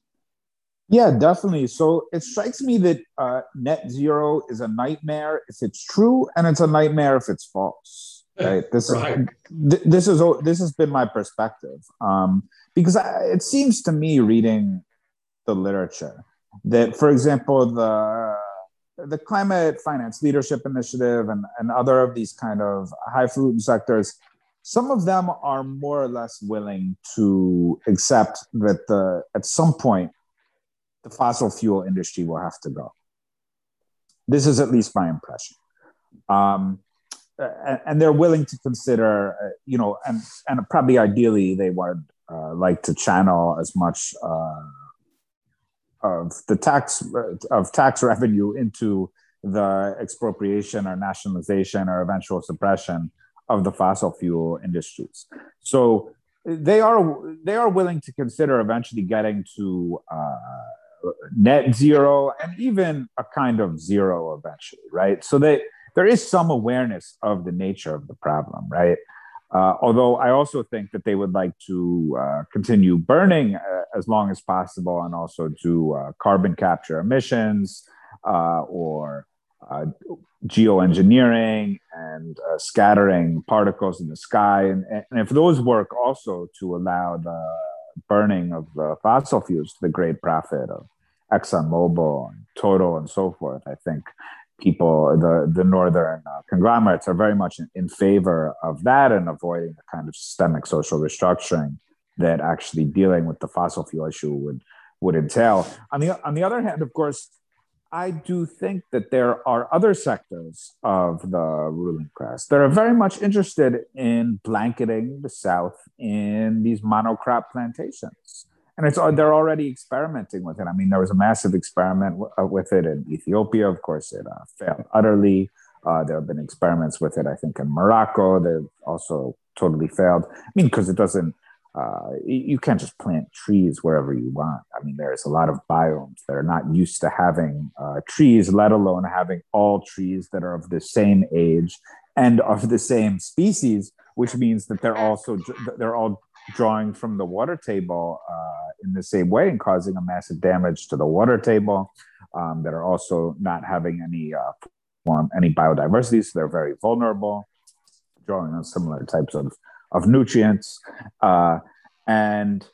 Yeah, definitely. So it strikes me that uh, net zero is a nightmare if it's true, and it's a nightmare if it's false. Right. This right. is th- this is this has been my perspective um, because I, it seems to me reading the literature that, for example, the the climate finance leadership initiative and, and other of these kind of high highfalutin sectors some of them are more or less willing to accept that the at some point the fossil fuel industry will have to go. This is at least my impression. Um, and, and, they're willing to consider, uh, you know, and, and probably ideally they would uh, like to channel as much uh, of the tax of tax revenue into the expropriation or nationalization or eventual suppression of the fossil fuel industries. So they are they are willing to consider eventually getting to uh, net zero and even a kind of zero eventually, right? So they, there is some awareness of the nature of the problem, right? Uh, although I also think that they would like to uh, continue burning uh, as long as possible and also do uh, carbon capture emissions uh, or uh, geoengineering and scattering particles in the sky. And, and if those work also to allow the burning of the fossil fuels to the great profit of ExxonMobil and Total and so forth. I think people, the, the northern uh, conglomerates are very much in, in, favor of that and avoiding the kind of systemic social restructuring that actually dealing with the fossil fuel issue would, would entail. On the, on the other hand, of course, I do think that there are other sectors of the ruling class that are very much interested in blanketing the South in these monocrop plantations. And it's they're already experimenting with it. I mean, there was a massive experiment w- uh, with it in Ethiopia. Of course, it uh, failed utterly. Uh, there have been experiments with it, I think, in Morocco. They've also totally failed. I mean, because it doesn't uh, you can't just plant trees wherever you want. I mean, there's a lot of biomes that are not used to having uh, trees, let alone having all trees that are of the same age and of the same species, which means that they're also they're all drawing from the water table uh, in the same way and causing a massive damage to the water table. Um, that are also not having any uh, form any biodiversity, so they're very vulnerable, drawing on similar types of of nutrients. Uh, and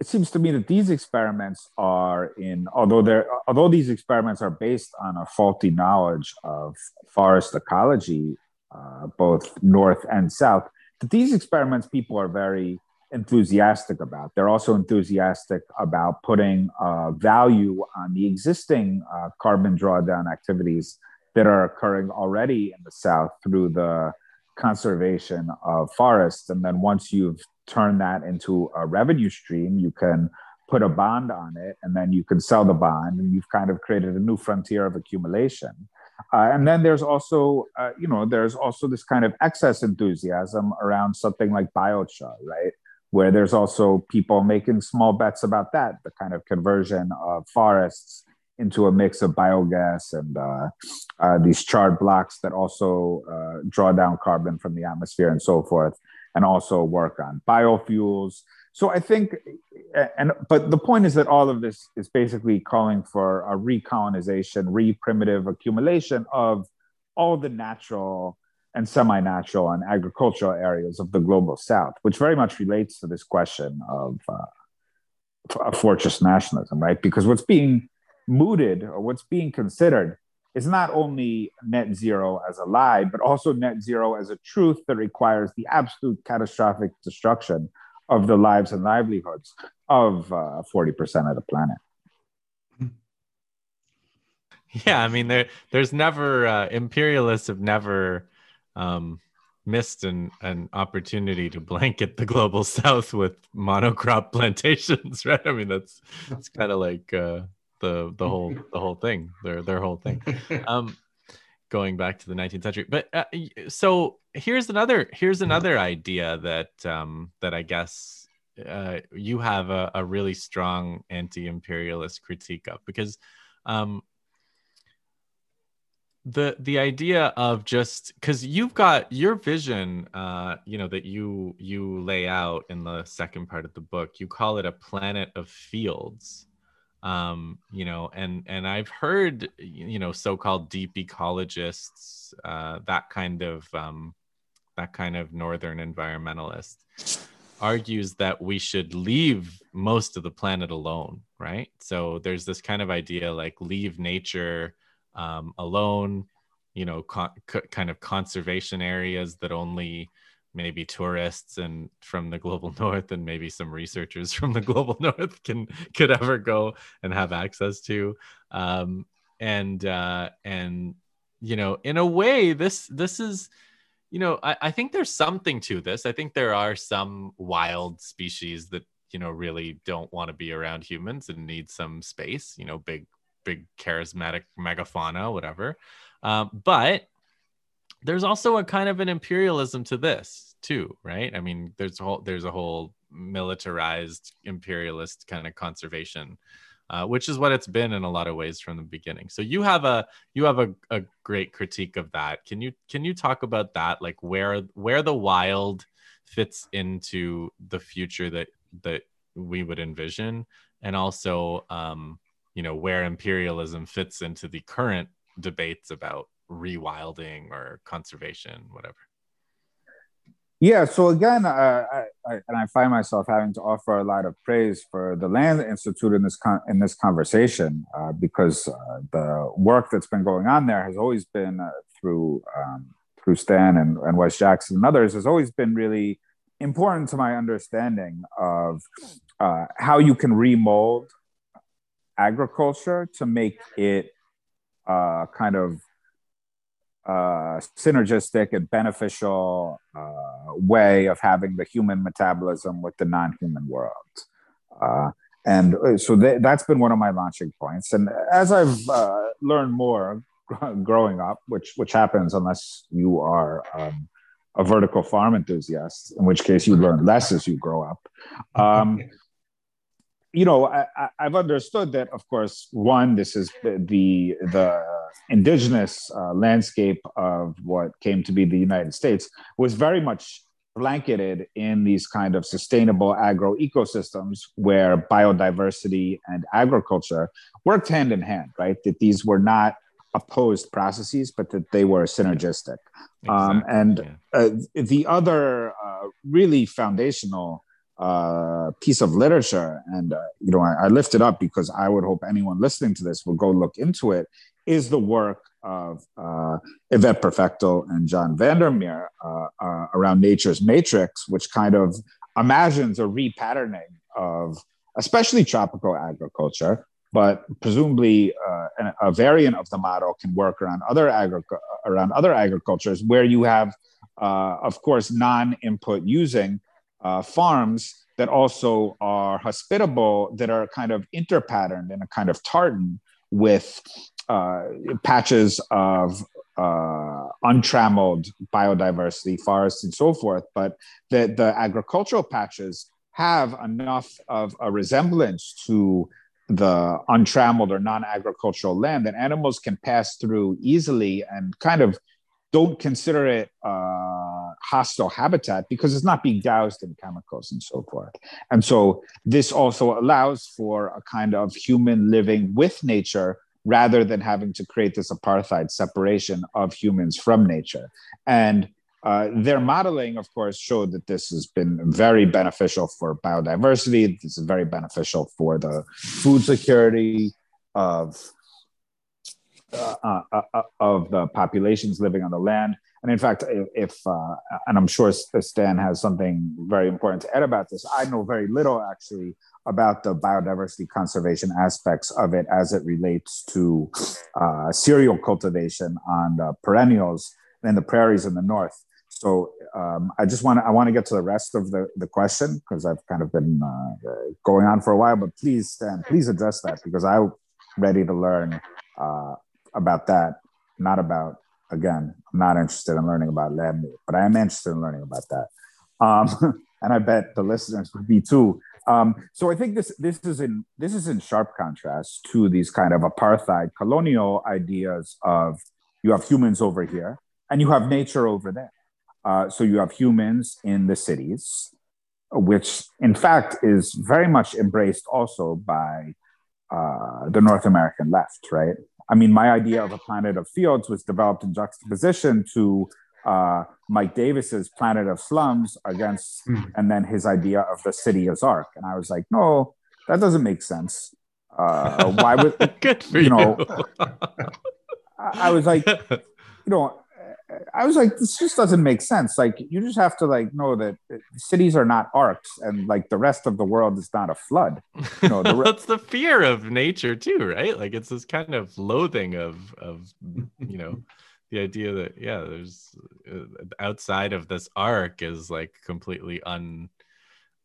it seems to me that these experiments are in, although they're, although these experiments are based on a faulty knowledge of forest ecology, uh, both north and south, that these experiments people are very enthusiastic about. They're also enthusiastic about putting uh, value on the existing uh, carbon drawdown activities that are occurring already in the South through the conservation of forests. And then once you've turned that into a revenue stream, you can put a bond on it and then you can sell the bond and you've kind of created a new frontier of accumulation. Uh, and then there's also, uh, you know, there's also this kind of excess enthusiasm around something like biochar, right? Where there's also people making small bets about that, the kind of conversion of forests into a mix of biogas and uh, uh, these charred blocks that also uh, draw down carbon from the atmosphere and so forth, and also work on biofuels. So I think, and but the point is that all of this is basically calling for a recolonization, re-primitive accumulation of all the natural and semi-natural and agricultural areas of the global south, which very much relates to this question of uh, fortress nationalism, right? Because what's being mooted or what's being considered is not only net zero as a lie, but also net zero as a truth that requires the absolute catastrophic destruction of the lives and livelihoods of uh, 40% of the planet. Yeah, I mean, there, there's never, uh, imperialists have never um, missed an, an opportunity to blanket the global south with monocrop plantations, right? I mean, that's, that's kind of like, uh, the the whole the whole thing their their whole thing um going back to the 19th century. But uh, so here's another here's another idea that um that i guess uh, you have a, a really strong anti-imperialist critique of because um the the idea of just because you've got your vision uh you know that you you lay out in the second part of the book you call it a planet of fields um, you know, and and I've heard you know so-called deep ecologists, uh, that kind of um, that kind of northern environmentalist argues that we should leave most of the planet alone, right? So there's this kind of idea like leave nature um, alone, you know, kind of conservation areas that only maybe tourists and from the global north and maybe some researchers from the global north can could ever go and have access to. Um, and uh, and you know in a way this this is you know I, I think there's something to this. I think there are some wild species that you know really don't want to be around humans and need some space you know big big charismatic megafauna whatever. Um, but there's also a kind of an imperialism to this too, right? I mean, there's a whole there's a whole militarized imperialist kind of conservation, uh, which is what it's been in a lot of ways from the beginning. So you have a you have a, a great critique of that. Can you can you talk about that, like where where the wild fits into the future that that we would envision, and also um, you know where imperialism fits into the current debates about rewilding or conservation, whatever? Yeah, so again, uh, I, I, and I find myself having to offer a lot of praise for the Land Institute in this con- in this conversation uh, because uh, the work that's been going on there has always been uh, through um, through Stan and, and Wes Jackson and others has always been really important to my understanding of uh, how you can remold agriculture to make it uh, kind of uh, synergistic and beneficial uh, way of having the human metabolism with the non-human world. Uh, and uh, so th- that's been one of my launching points. And as I've uh, learned more growing up, which which happens unless you are um, a vertical farm enthusiast, in which case you learn less as you grow up. Um, you know, I, have understood that, of course, one, this is the the indigenous uh, landscape of what came to be the United States was very much blanketed in these kind of sustainable agro ecosystems where biodiversity and agriculture worked hand in hand, right? That these were not opposed processes, but that they were synergistic. Um, exactly, um, and yeah. uh, the other uh, really foundational uh, piece of literature, and uh, you know, I, I lift it up because I would hope anyone listening to this will go look into it, is the work of uh, Yvette Perfecto and John Vandermeer uh, uh, around Nature's Matrix, which kind of imagines a repatterning of especially tropical agriculture, but presumably uh, a variant of the model can work around other around other agricultures where you have, uh, of course, non-input using uh, farms that also are hospitable, that are kind of interpatterned in a kind of tartan with uh, patches of uh, untrammeled biodiversity, forests, and so forth. But the, the agricultural patches have enough of a resemblance to the untrammeled or non-agricultural land that animals can pass through easily and kind of don't consider it uh, hostile habitat because it's not being doused in chemicals and so forth. And so this also allows for a kind of human living with nature rather than having to create this apartheid separation of humans from nature. And uh, their modeling, of course, showed that this has been very beneficial for biodiversity. This is very beneficial for the food security of uh, uh, uh, uh of the populations living on the land. And in fact, if uh, and I'm sure Stan has something very important to add about this. I know very little actually about the biodiversity conservation aspects of it as it relates to cereal cultivation on the perennials in the prairies in the north. So um, I just want to I want to get to the rest of the, the question because I've kind of been uh, going on for a while. But please, Stan, please address that because I'm ready to learn uh, about that. Not about again. I'm not interested in learning about lab meat, but I am interested in learning about that. Um, and I bet the listeners would be too. Um, so I think this this is in this is in sharp contrast to these kind of apartheid colonial ideas of you have humans over here and you have nature over there. Uh, so you have humans in the cities, which in fact is very much embraced also by uh, the North American left, right? I mean, my idea of a planet of fields was developed in juxtaposition to uh, Mike Davis's Planet of Slums against, mm. and then his idea of the city as Ark. And I was like, no, that doesn't make sense. Uh, why would Good for you, you know? I, I was like, you know, I was like, this just doesn't make sense. Like, you just have to like know that cities are not arks, and like the rest of the world is not a flood. You know, the re- that's the fear of nature too, right? Like, it's this kind of loathing of of you know, the idea that yeah, there's uh, outside of this ark is like completely un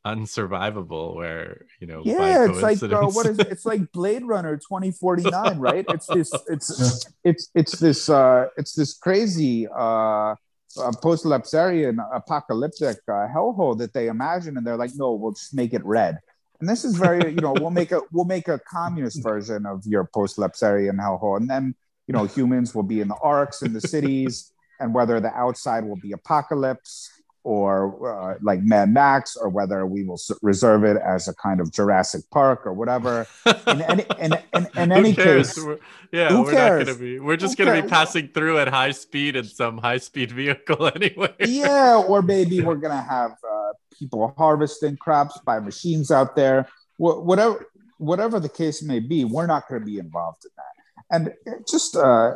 unsurvivable where you know yeah it's like uh, what is it? it's like blade runner 2049 right? It's this it's it's it's this uh it's this crazy uh, uh post-lapsarian apocalyptic uh, hellhole that they imagine and they're like no we'll just make it red. And this is very you know we'll make a we'll make a communist version of your post-lapsarian hellhole. And then you know humans will be in the arks in the cities and whether the outside will be apocalypse or uh, like Mad Max, or whether we will reserve it as a kind of Jurassic Park or whatever. In any, in, in, in any case, we're, yeah, we're cares? not going to be. We're just going to be passing through at high speed in some high speed vehicle anyway. yeah, or maybe we're going to have uh, people harvesting crops by machines out there. Wh- whatever, whatever the case may be, we're not going to be involved in that and just uh,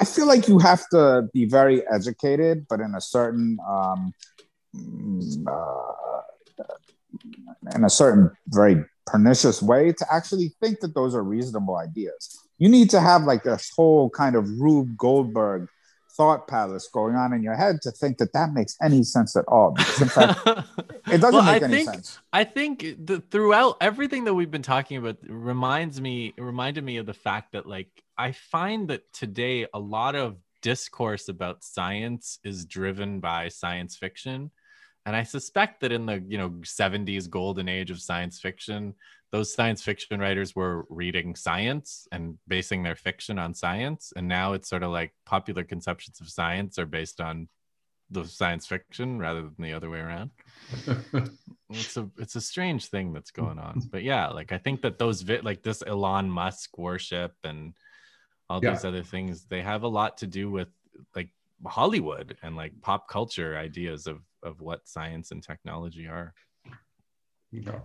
I feel like you have to be very educated, but in a certain um, uh, in a certain very pernicious way to actually think that those are reasonable ideas. You need to have like this whole kind of Rube Goldberg thought palace going on in your head to think that that makes any sense at all. Because in fact, it doesn't well, make I any think, sense. I think the, throughout everything that we've been talking about reminds me, reminded me of the fact that like I find that today a lot of discourse about science is driven by science fiction. And I suspect that in the you know 70s golden age of science fiction, those science fiction writers were reading science and basing their fiction on science. And now it's sort of like popular conceptions of science are based on the science fiction rather than the other way around. It's a it's a strange thing that's hmm. going on. But yeah like i think that those vi- like this elon musk worship and all yeah. these other things they have a lot to do with like hollywood and like pop culture ideas of of what science and technology are. Yeah.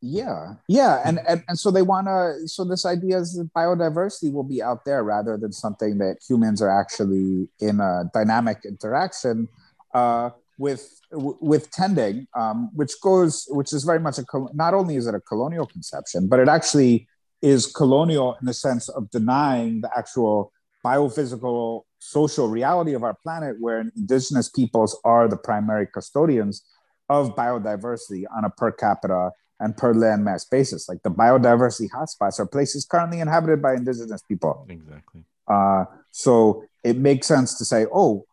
Yeah. Yeah. And, and and so they want to so this idea is that biodiversity will be out there rather than something that humans are actually in a dynamic interaction uh, with with tending um, which goes which is very much a not only is it a colonial conception but it actually is colonial in the sense of denying the actual biophysical social reality of our planet where indigenous peoples are the primary custodians of biodiversity on a per capita and per landmass basis. Like the biodiversity hotspots are places currently inhabited by indigenous people. Exactly. Uh, so it makes sense to say, oh,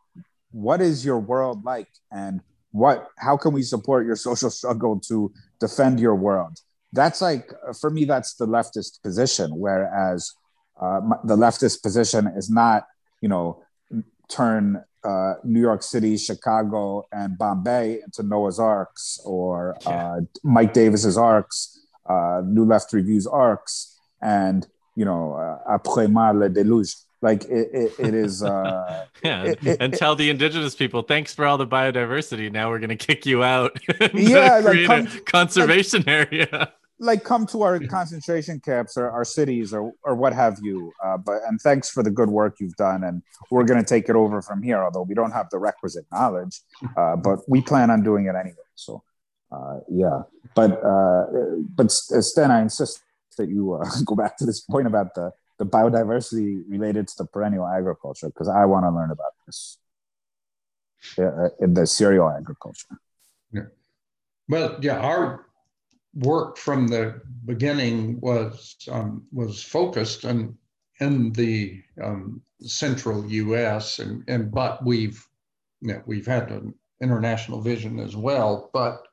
what is your world like, and what? How can we support your social struggle to defend your world? That's like for me that's the leftist position whereas uh, the leftist position is not you know turn uh, New York City, Chicago, and Bombay into Noah's Arks or uh, Mike Davis's Arks, uh, New Left Review's Arks, and you know uh, Après moi le déluge. Like it, it, it is. Uh, yeah, it, and tell the indigenous people, thanks for all the biodiversity. Now we're gonna kick you out. yeah, like come, conservation like, area like come to our concentration camps or our cities or or what have you. Uh, but and thanks for the good work you've done, and we're going to take it over from here. Although we don't have the requisite knowledge, uh, but we plan on doing it anyway. So uh, yeah, but uh, but Stan, I insist that you uh, go back to this point about the the biodiversity related to the perennial agriculture because I want to learn about this uh, in the cereal agriculture. Yeah. Well, yeah, our work from the beginning was um, was focused on in the um, central U.S. and and but we've you know, we've had an international vision as well, but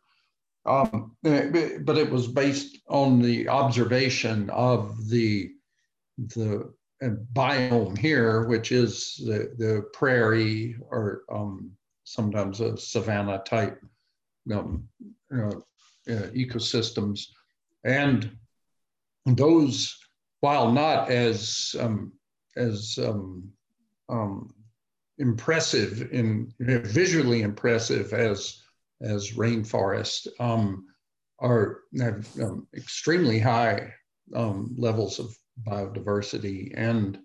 um, but it was based on the observation of the the biome here, which is the the prairie or um, sometimes a savanna type um, uh, uh, ecosystems. And those, while not as, um, as um, um, impressive in visually impressive as, as rainforest, um, are have um, extremely high um, levels of biodiversity and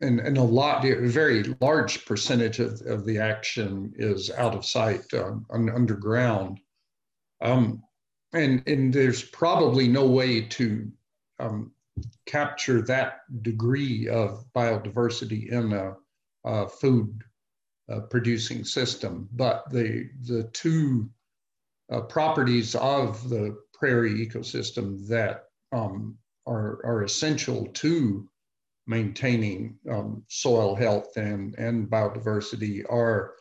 and, and a lot, a very large percentage of, of the action is out of sight uh, underground. Um, and, and there's probably no way to um, capture that degree of biodiversity in a, a food uh, producing system. But the, the two uh, properties of the prairie ecosystem that um, are, are essential to maintaining um, soil health and, and biodiversity are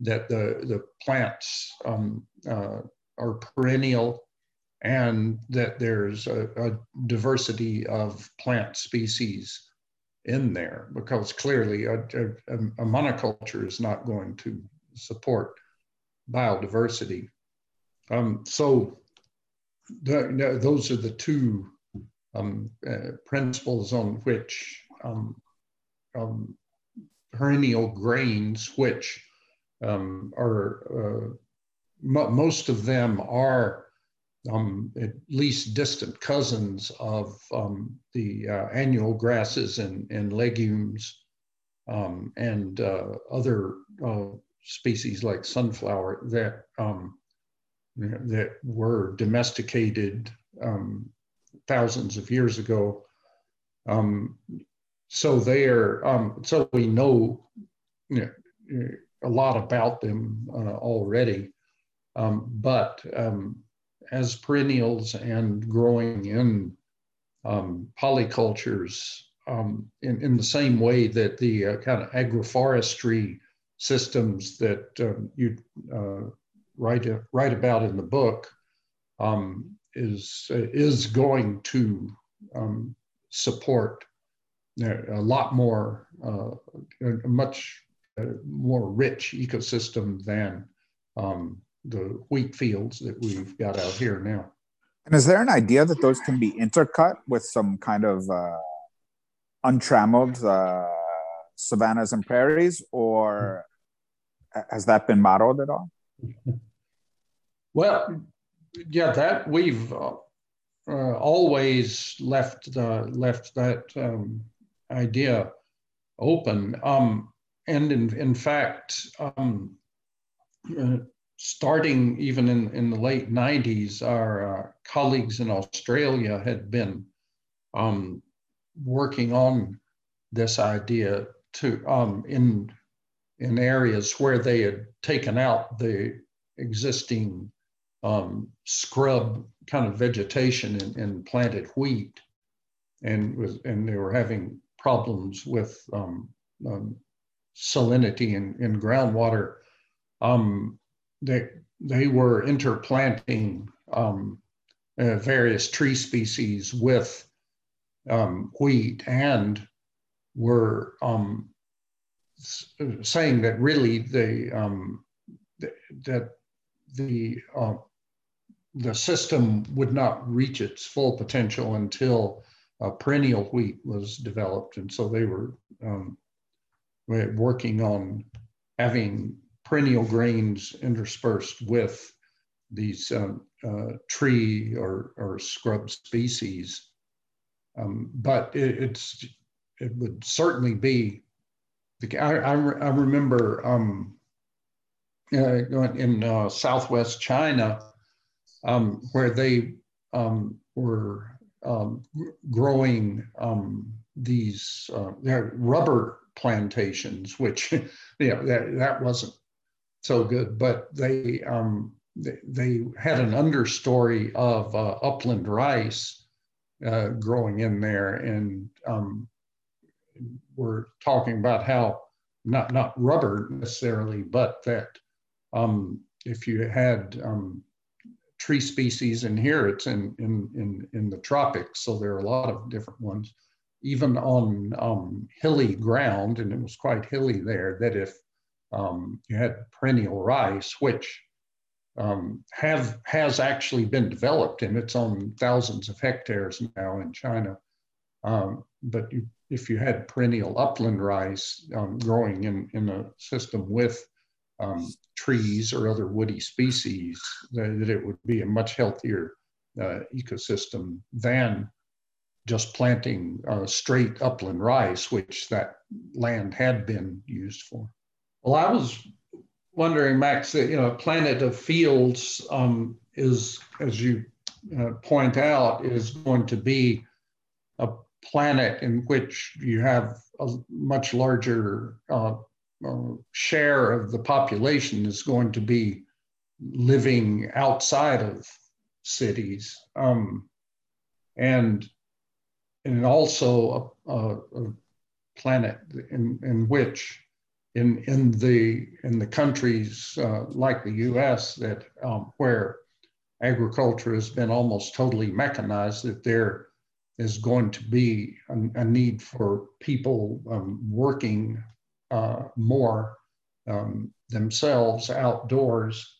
that the, the plants um, uh, are perennial and that there's a, a, diversity of plant species in there because clearly a, a, a, monoculture is not going to support biodiversity. Um, so the, those are the two um, uh, principles on which um, um perennial grains, which um, are uh, most of them are um, at least distant cousins of um, the uh, annual grasses and, and legumes um, and uh, other uh, species like sunflower that um, that were domesticated um, thousands of years ago. Um, so they are so we know, you know, a lot about them uh, already. Um, but um, as perennials and growing in um, polycultures um, in, in the same way that the uh, kind of agroforestry systems that um, you uh, write, uh, write about in the book um, is, is going to support a lot more, uh, a much uh, more rich ecosystem than um, the wheat fields that we've got out here now. And is there an idea that those can be intercut with some kind of uh, untrammeled uh, savannas and prairies, or has that been modeled at all? Well, yeah, that we've uh, uh always left uh, left that um, idea open, um, and in in fact. Um, uh, starting even in, in the late 90s, our uh, colleagues in Australia had been um, working on this idea to um, in in areas where they had taken out the existing um, scrub kind of vegetation and, and, planted wheat, and was and they were having problems with um, um, salinity in, in groundwater. Um, they they were interplanting um, uh, various tree species with um, wheat and were um, saying that really the um, th- that the uh, the system would not reach its full potential until uh, perennial wheat was developed, and so they were um, working on having perennial grains interspersed with these um, uh, tree or, or scrub species. Um, but it, it's it would certainly be. The, I, I, I remember um, uh, in uh, Southwest China um, where they um, were growing these uh, rubber plantations, which you know that that wasn't so good, but they um, they, they had an understory of uh, upland rice uh, growing in there, and um, we're talking about how not not rubber necessarily, but that um, if you had um, tree species, in here it's in, in, in, in the tropics, so there are a lot of different ones, even on um, hilly ground, and it was quite hilly there, that if um, you had perennial rice, which um, have has actually been developed and it's on thousands of hectares now in China. Um, but you, if you had perennial upland rice um, growing in, in a system with um, trees or other woody species, that, that, it would be a much healthier uh, ecosystem than just planting uh, straight upland rice, which that land had been used for. Well, I was wondering, Max, that you know, Planet of Fields um, is, as you uh, point out, is going to be a planet in which you have a much larger uh, uh, share of the population is going to be living outside of cities, um, and and also a, a, a planet in, in which in in the in the countries uh, like the U.S. that um, where agriculture has been almost totally mechanized, that there is going to be a, a need for people um, working uh, more um, themselves outdoors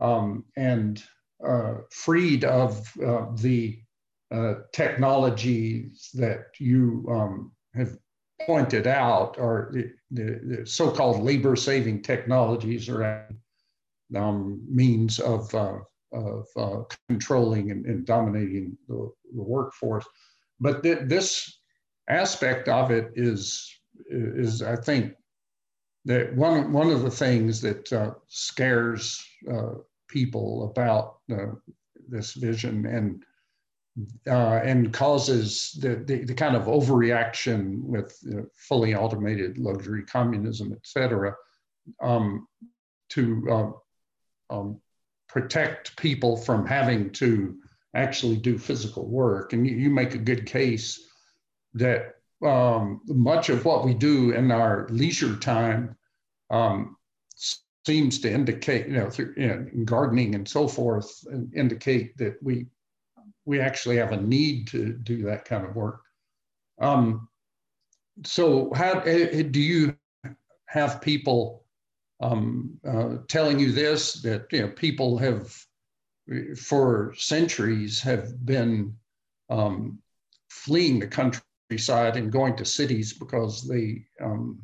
um, and uh, freed of uh, the uh, technologies that you um, have pointed out are the, the, the so-called labor-saving technologies or um, means of, uh, of uh, controlling and, and dominating the, the, workforce. But th- this aspect of it is, is I think, that one, one of the things that uh, scares uh, people about uh, this vision and uh, and causes the, the, the, kind of overreaction with uh, fully automated luxury communism, et cetera, um, to um, um, protect people from having to actually do physical work. And you, you make a good case that um, much of what we do in our leisure time um, seems to indicate, you know, through you know, gardening and so forth, indicate that we we actually have a need to do that kind of work. Um, so how eh, eh, do you have people um, uh, telling you this that you know people have for centuries have been um, fleeing the countryside and going to cities because they um,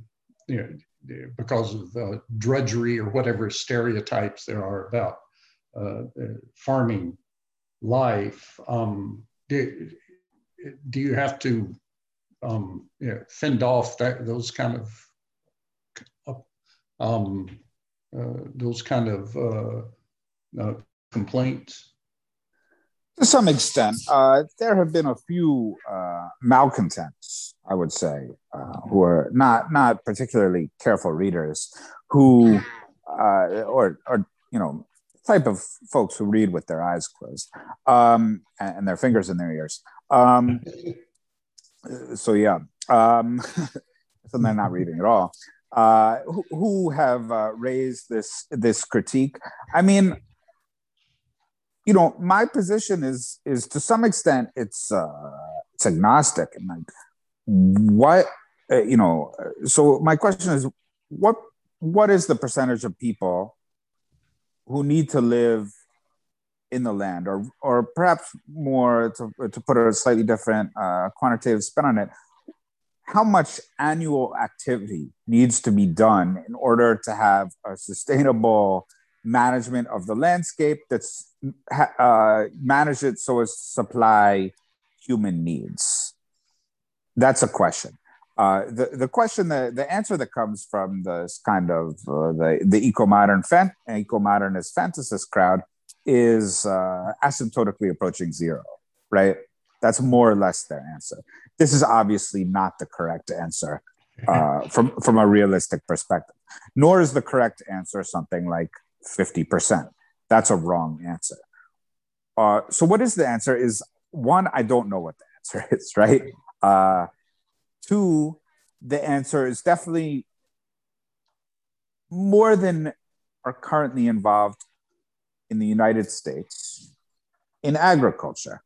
you know because of uh, drudgery or whatever stereotypes there are about uh, farming life, um, do, do you have to um, you know, fend off that, those kind of um, uh, those kind of uh, uh, complaints? To some extent, uh, there have been a few uh, malcontents, I would say, uh, who are not not particularly careful readers, who or or you know type of folks who read with their eyes closed um, and, their fingers in their ears. Um, so yeah, um, so they're not reading at all. Uh, who, who have uh, raised this this critique? I mean, you know, my position is is to some extent it's uh, it's agnostic and like what uh, you know. So my question is, what what is the percentage of people who need to live in the land, or or perhaps more to to put a slightly different uh, quantitative spin on it? How much annual activity needs to be done in order to have a sustainable management of the landscape that's uh, manage it so as to supply human needs? That's a question. Uh, the, the question, the, the answer that comes from this kind of uh, the, the eco-modern, fan, eco-modernist fantasist crowd is uh, asymptotically approaching zero, right? That's more or less their answer. This is obviously not the correct answer uh, from, from a realistic perspective, nor is the correct answer something like 50%. That's a wrong answer. Uh, so what is the answer? Is one, I don't know what the answer is, right? Uh, two, the answer is definitely more than are currently involved in the United States in agriculture.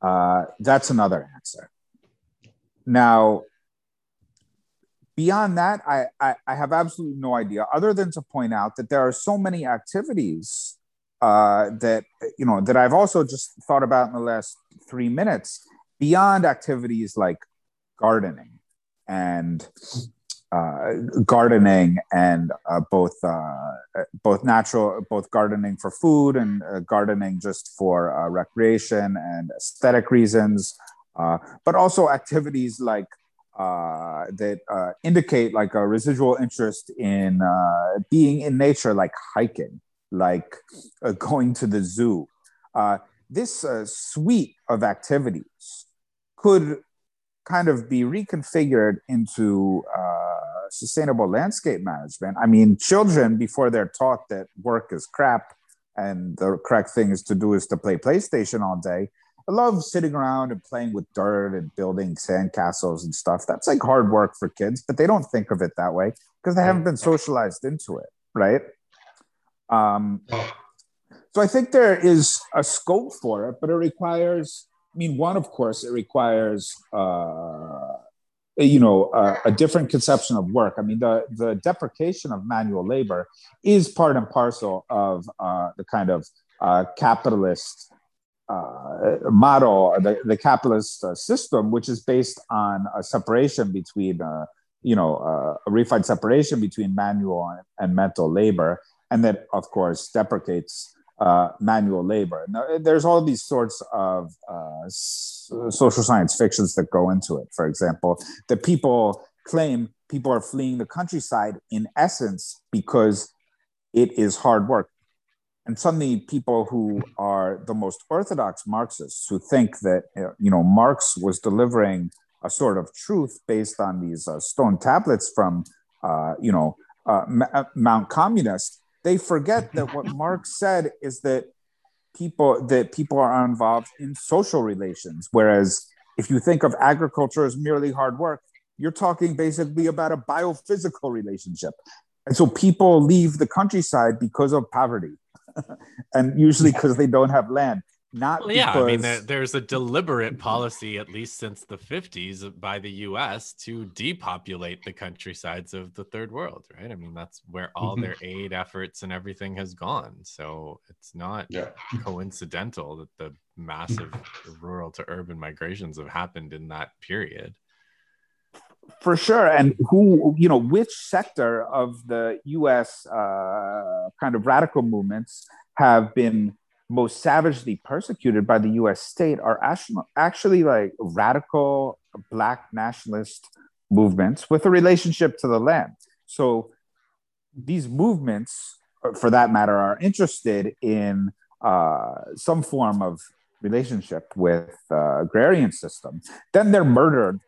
Uh, that's another answer. Now, beyond that, I, I, I, have absolutely no idea, other than to point out that there are so many activities uh, that you know that I've also just thought about in the last three minutes, beyond activities like gardening and uh, gardening and uh, both uh, both natural both gardening for food and uh, gardening just for uh, recreation and aesthetic reasons, uh, but also activities like that indicate like a residual interest in being in nature, like hiking, like going to the zoo. this suite of activities could kind of be reconfigured into uh, sustainable landscape management. I mean, children, before they're taught that work is crap and the correct thing is to do is to play PlayStation all day, I love sitting around and playing with dirt and building sandcastles and stuff. That's like hard work for kids, but they don't think of it that way because they haven't been socialized into it, right? Um, so I think there is a scope for it, but it requires I mean, one, of course, it requires, uh, you know, uh, a different conception of work. I mean, the, the deprecation of manual labor is part and parcel of uh, the kind of uh, capitalist uh, model, the, the capitalist uh, system, which is based on a separation between, you know, a refined separation between manual and, and mental labor, and that, of course, deprecates uh, manual labor. Now, there's all these sorts of uh, social science fictions that go into it. For example, that people claim people are fleeing the countryside in essence because it is hard work. And suddenly, people who are the most orthodox Marxists, who think that uh, you know Marx was delivering a sort of truth based on these uh, stone tablets from uh, you know Mount Communist, they forget that what Marx said is that people that people are involved in social relations. Whereas if you think of agriculture as merely hard work you're talking basically about a biophysical relationship. And so people leave the countryside because of poverty and usually because they don't have land not well, yeah, I mean, there, there's a deliberate policy, at least since the 50s, by the U.S. to depopulate the countrysides of the third world, right? I mean, that's where all mm-hmm. their aid efforts and everything has gone. So it's not yeah. coincidental that the massive rural to urban migrations have happened in that period. For sure, and who you know, which sector of the U.S. Uh, kind of radical movements have been most savagely persecuted by the US state are actually, like radical black nationalist movements with a relationship to the land. So these movements, for that matter, are interested in uh, some form of relationship with uh, agrarian system. Then they're murdered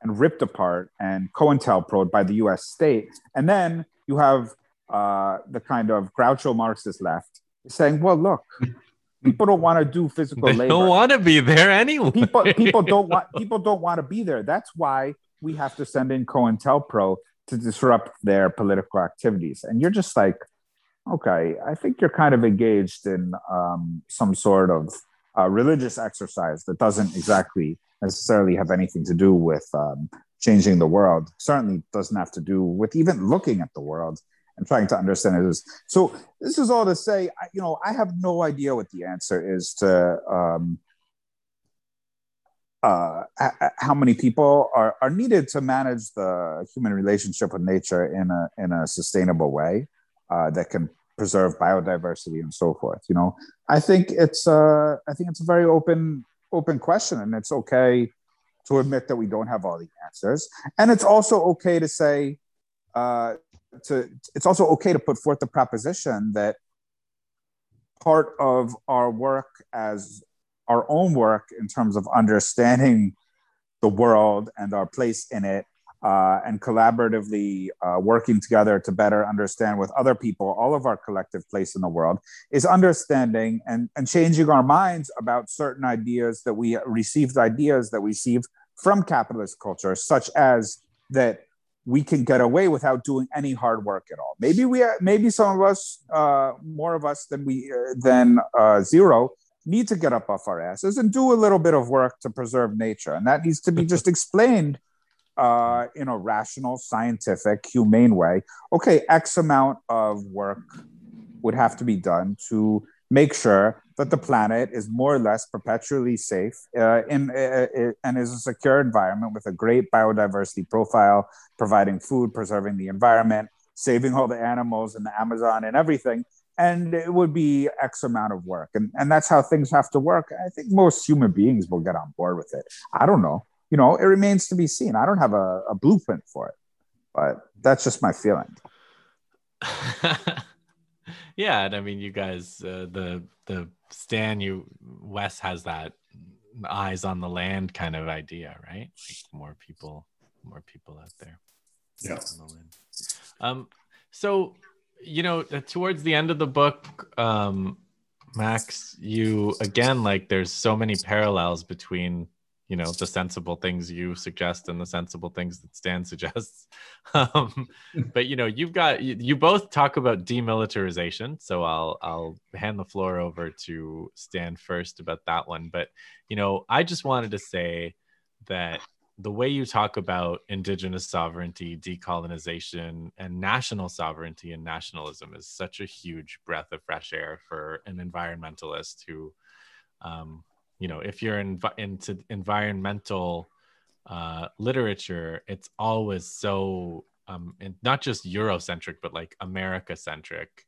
and ripped apart and COINTELPRO by the US state. And then you have uh, the kind of Groucho Marxist left saying, well, look, people don't want to do physical they labor. Don't want to be there anyway. People people don't want people don't want to be there. That's why we have to send in COINTELPRO to disrupt their political activities. And you're just like, okay, I think you're kind of engaged in um, some sort of uh, religious exercise that doesn't exactly necessarily have anything to do with um, changing the world. Certainly doesn't have to do with even looking at the world and trying to understand it. So this is all to say, you know, I have no idea what the answer is to um, uh, how many people are, are needed to manage the human relationship with nature in a in a sustainable way uh, that can preserve biodiversity and so forth. You know, I think it's uh, I think it's a very open open question, and it's okay to admit that we don't have all the answers, and it's also okay to say uh, to it's also okay to put forth the proposition that part of our work as our own work in terms of understanding the world and our place in it uh, and collaboratively uh, working together to better understand with other people all of our collective place in the world is understanding and, and changing our minds about certain ideas that we received ideas that we received from capitalist culture such as that we can get away without doing any hard work at all maybe we maybe some of us uh, more of us than we uh, than uh, zero need to get up off our asses and do a little bit of work to preserve nature. And that needs to be just explained uh, in a rational, scientific, humane way. Okay, X amount of work would have to be done to make sure that the planet is more or less perpetually safe uh, in, uh, uh and is a secure environment with a great biodiversity profile, providing food, preserving the environment, saving all the animals in the Amazon and everything and it would be X amount of work. And, and that's how things have to work. I think most human beings will get on board with it. I don't know. You know, it remains to be seen. I don't have a, a blueprint for it, but that's just my feeling. yeah. And I mean, you guys, uh, the, the Stan, you, Wes has that eyes on the land kind of idea, right? Like more people, more people out there. Yeah. Um, so you know, uh, towards the end of the book, um, Max, you again like there's so many parallels between you know the sensible things you suggest and the sensible things that Stan suggests. Um, but you know, you've got you, you, both talk about demilitarization, so I'll I'll hand the floor over to Stan first about that one. But you know, I just wanted to say that the way you talk about indigenous sovereignty, decolonization, and national sovereignty and nationalism is such a huge breath of fresh air for an environmentalist who, um, you know, if you're in, into environmental uh, literature, it's always so um, not just Eurocentric, but like America centric,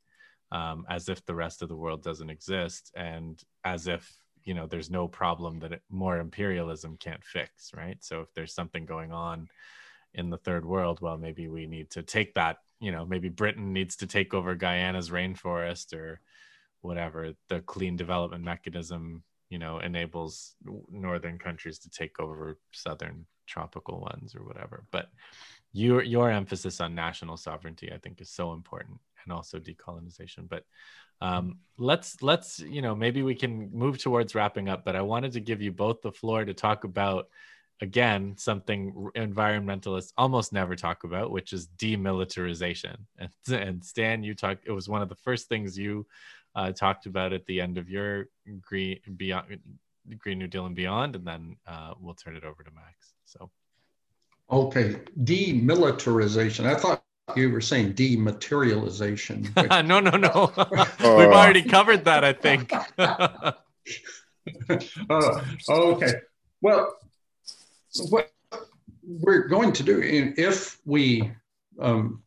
um, as if the rest of the world doesn't exist, and as if you know there's no problem that it, more imperialism can't fix right? So if there's something going on in the third world well maybe we need to take that you know maybe britain needs to take over guyana's rainforest or whatever the clean development mechanism you know enables northern countries to take over southern tropical ones or whatever. But your your emphasis on national sovereignty i think is so important and also decolonization. But um, let's let's you know maybe we can move towards wrapping up but i wanted to give you both the floor to talk about again something environmentalists almost never talk about which is demilitarization. And, and stan you talked it was one of the first things you uh, talked about at the end of your green beyond green new deal and beyond and then uh, we'll turn it over to max so okay demilitarization i thought you were saying dematerialization. no, no, no. We've already covered that, I think. uh, okay. Well, what we're going to do, if we um,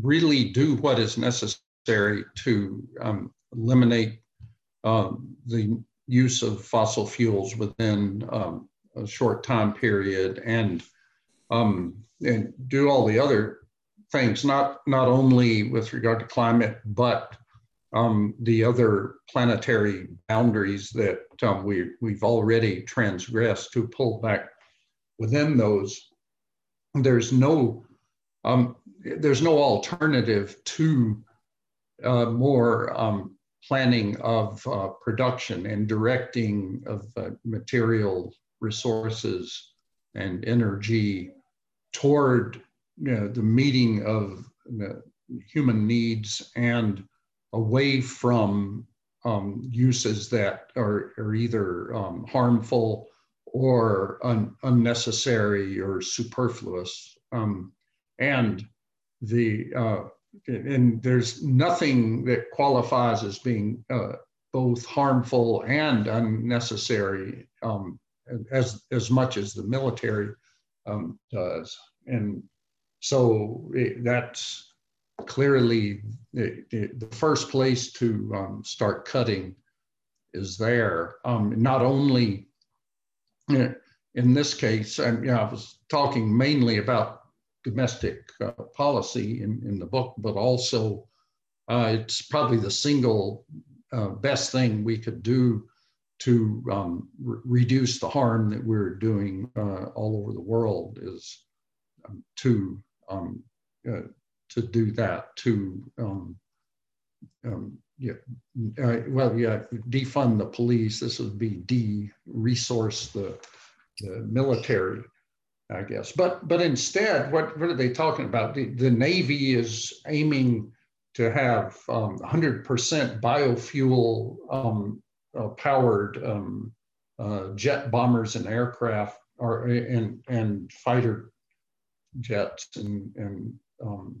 really do what is necessary to um, eliminate um, the use of fossil fuels within um, a short time period and um, and do all the other things, not, not only with regard to climate, but um, the other planetary boundaries that um, we, we've already transgressed to pull back within those. There's no, there's no alternative to uh, more um, planning of uh, production and directing of uh, material resources and energy toward you know, the meeting of human needs and away from um, uses that are, are either um, harmful or un, unnecessary or superfluous. Um, and the uh, and there's nothing that qualifies as being uh, both harmful and unnecessary um, as as much as the military um, does. And so it, that's clearly the, the, first place to um, start cutting is there. Um, not only in this case, and you I was talking mainly about domestic uh, policy in, in the book, but also uh, it's probably the single uh, best thing we could do to um, re- reduce the harm that we're doing uh, all over the world is um, to um, uh, to do that to um, um, yeah uh, well yeah defund the police. This would be de-resource the, the military I guess but but instead what what are they talking about the, the Navy is aiming to have 100% um, biofuel um, uh, powered um, uh, jet bombers and aircraft or and and fighter jets and and um,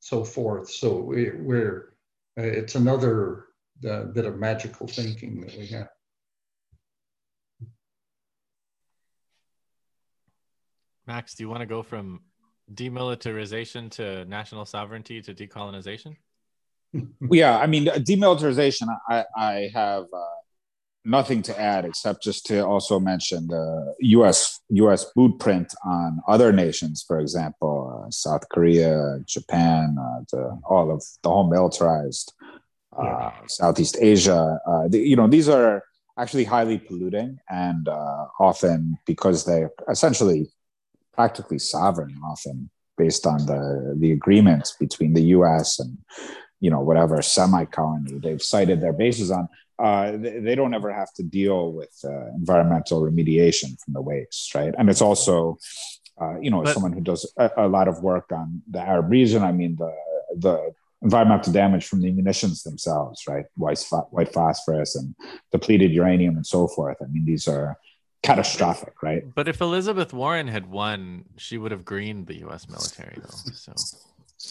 so forth. So we, are it's another bit of magical thinking that we have. Max, do you want to go from demilitarization to national sovereignty to decolonization? yeah, I mean, demilitarization, I, I have uh, nothing to add except just to also mention the U.S. U.S. blueprint on other nations, for example, uh, South Korea, Japan, uh, the, all of the whole militarized uh, Southeast Asia. Uh, the, you know, these are actually highly polluting, and uh, often because they're essentially practically sovereign, often based on the the agreements between the U.S. and you know whatever semi colony they've sited their bases on uh, they, they, don't ever have to deal with uh, environmental remediation from the waste, right? And it's also, uh, you know, but, someone who does a, a, lot of work on the Arab region. I mean, the the environmental damage from the munitions themselves, right? White, white phosphorus and depleted uranium and so forth. I mean, these are catastrophic, right? But if Elizabeth Warren had won, she would have greened the U.S. military, though. So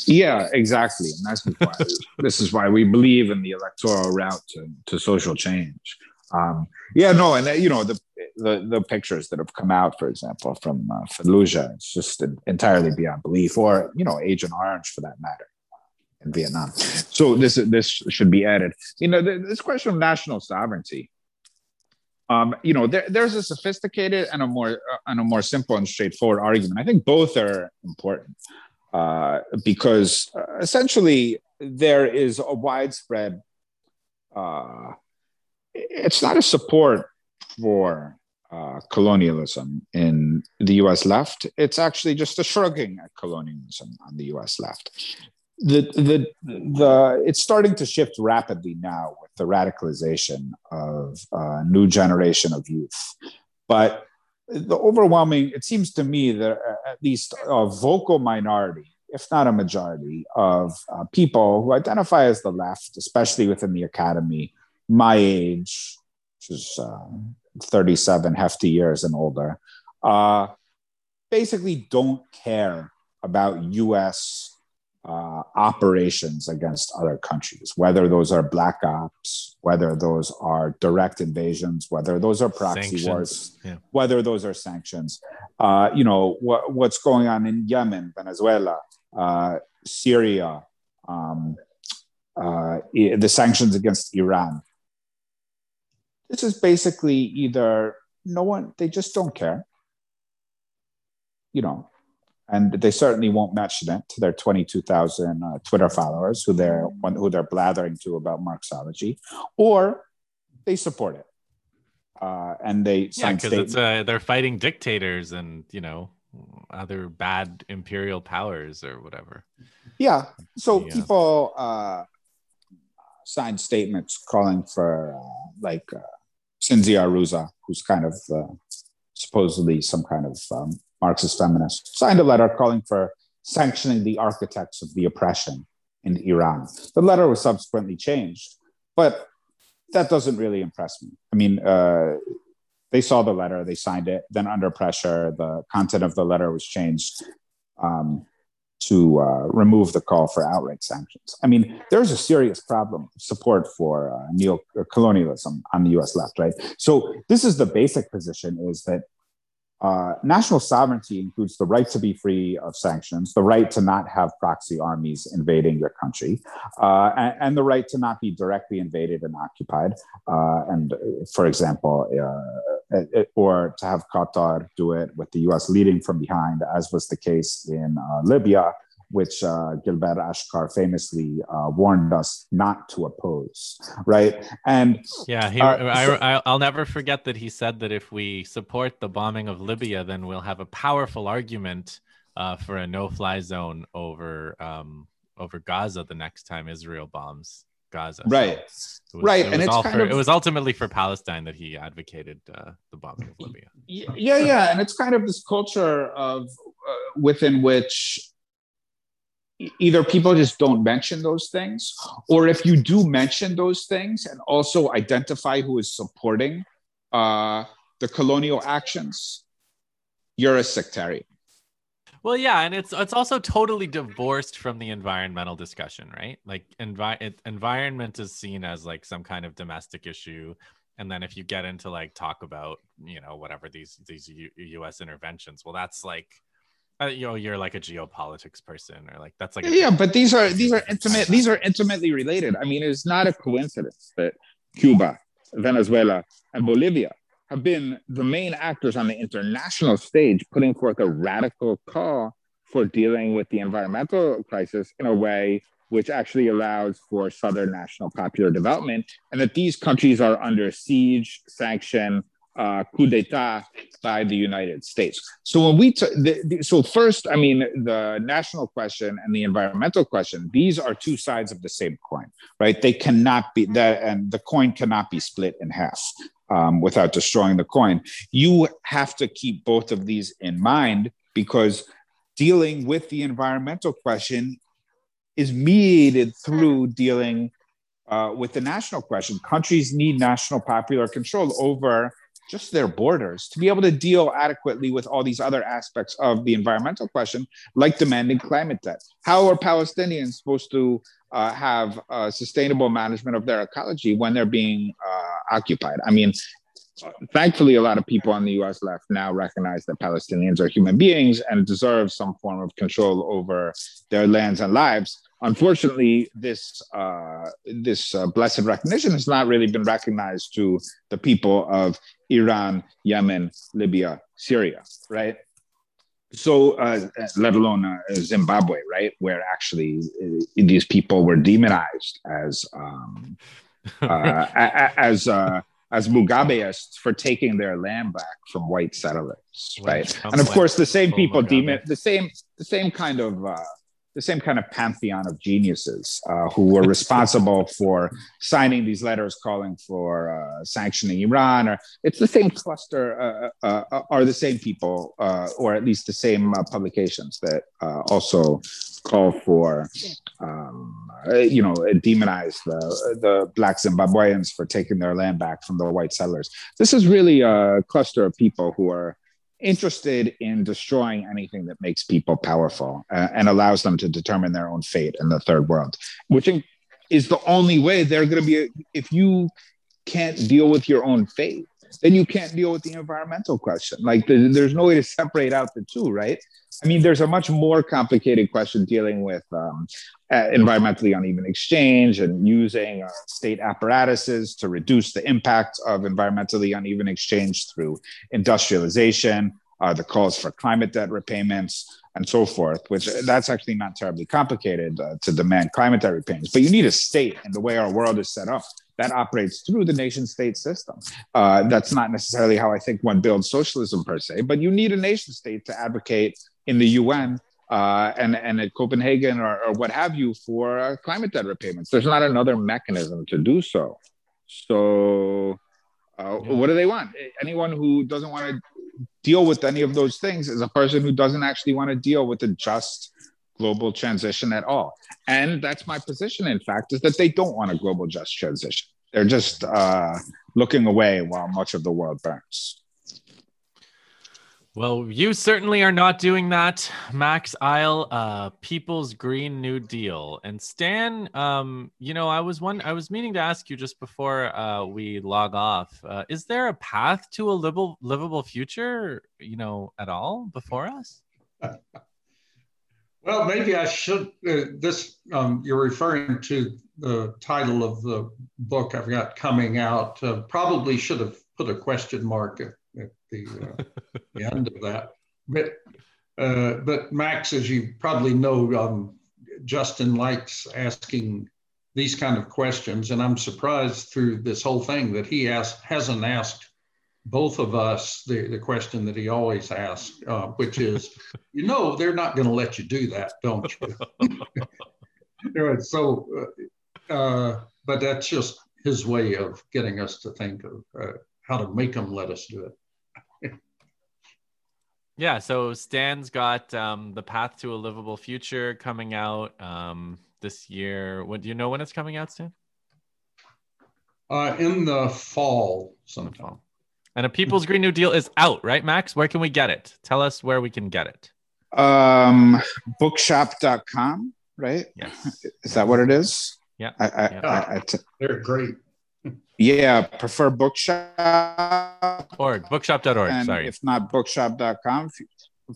yeah, exactly. And that's why this is why we believe in the electoral route to, to social change. Um, yeah, no, and uh, you know the, the the pictures that have come out, for example, from uh, Fallujah, it's just entirely beyond belief, or you know, Agent Orange for that matter, in Vietnam. So this this should be added. You know, this question of national sovereignty. Um, you know, there, there's a sophisticated and a more uh, and a more simple and straightforward argument. I think both are important. Uh, because uh, essentially there is a widespread, uh, it's not a support for uh, colonialism in the US left. It's actually just a shrugging at colonialism on the US left. The, the, the, it's starting to shift rapidly now the radicalization of a new generation of youth. But the overwhelming, it seems to me that at least a vocal minority, if not a majority, of uh, people who identify as the left, especially within the academy, my age, which is uh, 37 hefty years and older, uh, basically don't care about US uh, operations against other countries, whether those are black ops, whether those are direct invasions, whether those are proxy sanctions. wars, yeah. whether those are sanctions. Uh, you know what, what's going on in Yemen, Venezuela, uh, Syria, um, uh, the sanctions against Iran. This is basically either no one; they just don't care. You know, and they certainly won't mention it to their 22,000 uh, Twitter followers who they're who they're blathering to about Marxology, or they support it. Uh, and they yeah, because it's uh, they're fighting dictators and you know other bad imperial powers or whatever. Yeah, so yeah. people uh, signed statements calling for uh, like uh, Cinzia who's kind of uh, supposedly some kind of um, Marxist feminist, signed a letter calling for sanctioning the architects of the oppression in Iran. The letter was subsequently changed, but that doesn't really impress me. I mean, uh, they saw the letter, they signed it. Then, under pressure, the content of the letter was changed um, to uh, remove the call for outright sanctions. I mean, there's a serious problem of support for uh, neo-colonialism on the U.S. left, right? So, this is the basic position: is that uh, national sovereignty includes the right to be free of sanctions, the right to not have proxy armies invading your country, uh, and, and, the right to not be directly invaded and occupied. Uh, and, for example, uh, uh, or to have Qatar do it with the US leading from behind, as was the case in Libya which uh, Gilbert Achcar famously uh, warned us not to oppose, right? And yeah, he, uh, I, I'll never forget that he said that if we support the bombing of Libya, then we'll have a powerful argument uh, for a no-fly zone over um, over Gaza the next time Israel bombs Gaza. Right, so was, right, and it's for, of, it was ultimately for Palestine that he advocated uh, the bombing of Libya. Yeah, yeah, and it's kind of this culture of uh, within which either people just don't mention those things, or if you do mention those things and also identify who is supporting uh, the colonial actions, you're a sectarian. Well, yeah, and it's it's also totally divorced from the environmental discussion, right? Like envi- it, environment is seen as like some kind of domestic issue, and then if you get into like talk about you know whatever these these U- U.S. interventions, well, that's like uh, you know you're like a geopolitics person or like that's like yeah but these are these are intimate these are intimately related. I mean it's not a coincidence that cuba venezuela and bolivia have been the main actors on the international stage putting forth a radical call for dealing with the environmental crisis in a way which actually allows for southern national popular development and that these countries are under siege sanction uh, coup d'état by the United States. So when we t- the, the, so first, I mean, the national question and the environmental question; these are two sides of the same coin, right? They cannot be that, and the coin cannot be split in half um, without destroying the coin. You have to keep both of these in mind because dealing with the environmental question is mediated through dealing uh, with the national question. Countries need national popular control over just their borders to be able to deal adequately with all these other aspects of the environmental question, like demanding climate debt. How are Palestinians supposed to uh, have sustainable management of their ecology when they're being uh, occupied? I mean, thankfully, a lot of people on the US left now recognize that Palestinians are human beings and deserve some form of control over their lands and lives unfortunately, this uh, this uh, blessed recognition has not really been recognized to the people of Iran, Yemen, Libya, Syria, right? So, uh, let alone uh, Zimbabwe, right, where actually uh, these people were demonized as um, uh, as as Mugabeists for taking their land back from white settlers, right? And of course, the same people demon the same the same kind of the same kind of pantheon of geniuses uh, who were responsible for signing these letters calling for uh, sanctioning Iran. Or it's the same cluster, uh, uh, uh are the same people, uh, or at least the same publications that also call for, um, you know, demonize the, the black Zimbabweans for taking their land back from the white settlers. This is really a cluster of people who are interested in destroying anything that makes people powerful uh, and allows them to determine their own fate in the third world, which is the only way they're going to be. If you can't deal with your own fate, then you can't deal with the environmental question. Like the, there's no way to separate out the two, right? I mean, there's a much more complicated question dealing with um, uh, environmentally uneven exchange and using uh, state apparatuses to reduce the impact of environmentally uneven exchange through industrialization, uh, the calls for climate debt repayments, and so forth, which uh, that's actually not terribly complicated uh, to demand climate debt repayments. But you need a state, and the way our world is set up, that operates through the nation state system. Uh, that's not necessarily how I think one builds socialism per se, but you need a nation state to advocate in the UN uh, and, and at Copenhagen or, or what have you for uh, climate debt repayments. There's not another mechanism to do so. So, uh, yeah. what do they want? Anyone who doesn't want to deal with any of those things is a person who doesn't actually want to deal with a just global transition at all. And that's my position, in fact, is that they don't want a global just transition. They're just uh, looking away while much of the world burns. Well, you certainly are not doing that, Max Ajl, uh, People's Green New Deal. And Stan, um, you know, I was one, I was meaning to ask you just before uh, we log off. Uh, is there a path to a livable, livable future, you know, at all before us? Well, maybe I should. Uh, this um, you're referring to the title of the book I've got coming out. Uh, probably should have put a question mark at, at the, uh, the, end of that. But uh, but Max, as you probably know, um, Justin likes asking these kind of questions, and I'm surprised through this whole thing that he asked hasn't asked both of us the, the question that he always asks, uh, which is, you know, they're not going to let you do that, don't you? so, uh, uh, but that's just his way of getting us to think of uh, how to make them let us do it. yeah. So Stan's got um, the Path to a Livable Future coming out um, this year. When do you know when it's coming out, Stan? Uh, in the fall sometime. And a People's Green New Deal is out, right, Max? Where can we get it? Tell us where we can get it. Um, bookshop.com, right? Yes. Is that what it is? Yeah. I, I, yeah. I, I t- They're great. Yeah, prefer bookshop. Org, bookshop.org. And Sorry. If not bookshop.com,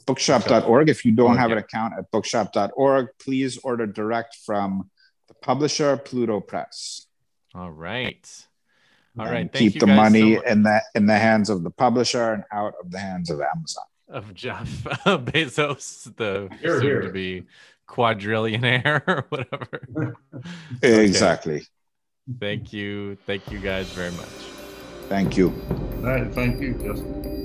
bookshop.org. If you don't have an account at bookshop.org, please order direct from the publisher, Pluto Press. All right. All right. keep the money so in the in the hands of the publisher and out of the hands of Amazon. Of Jeff Bezos, the here, soon here. to be quadrillionaire or whatever. exactly. Thank you. Thank you guys very much. Thank you. All right. Thank you, Justin.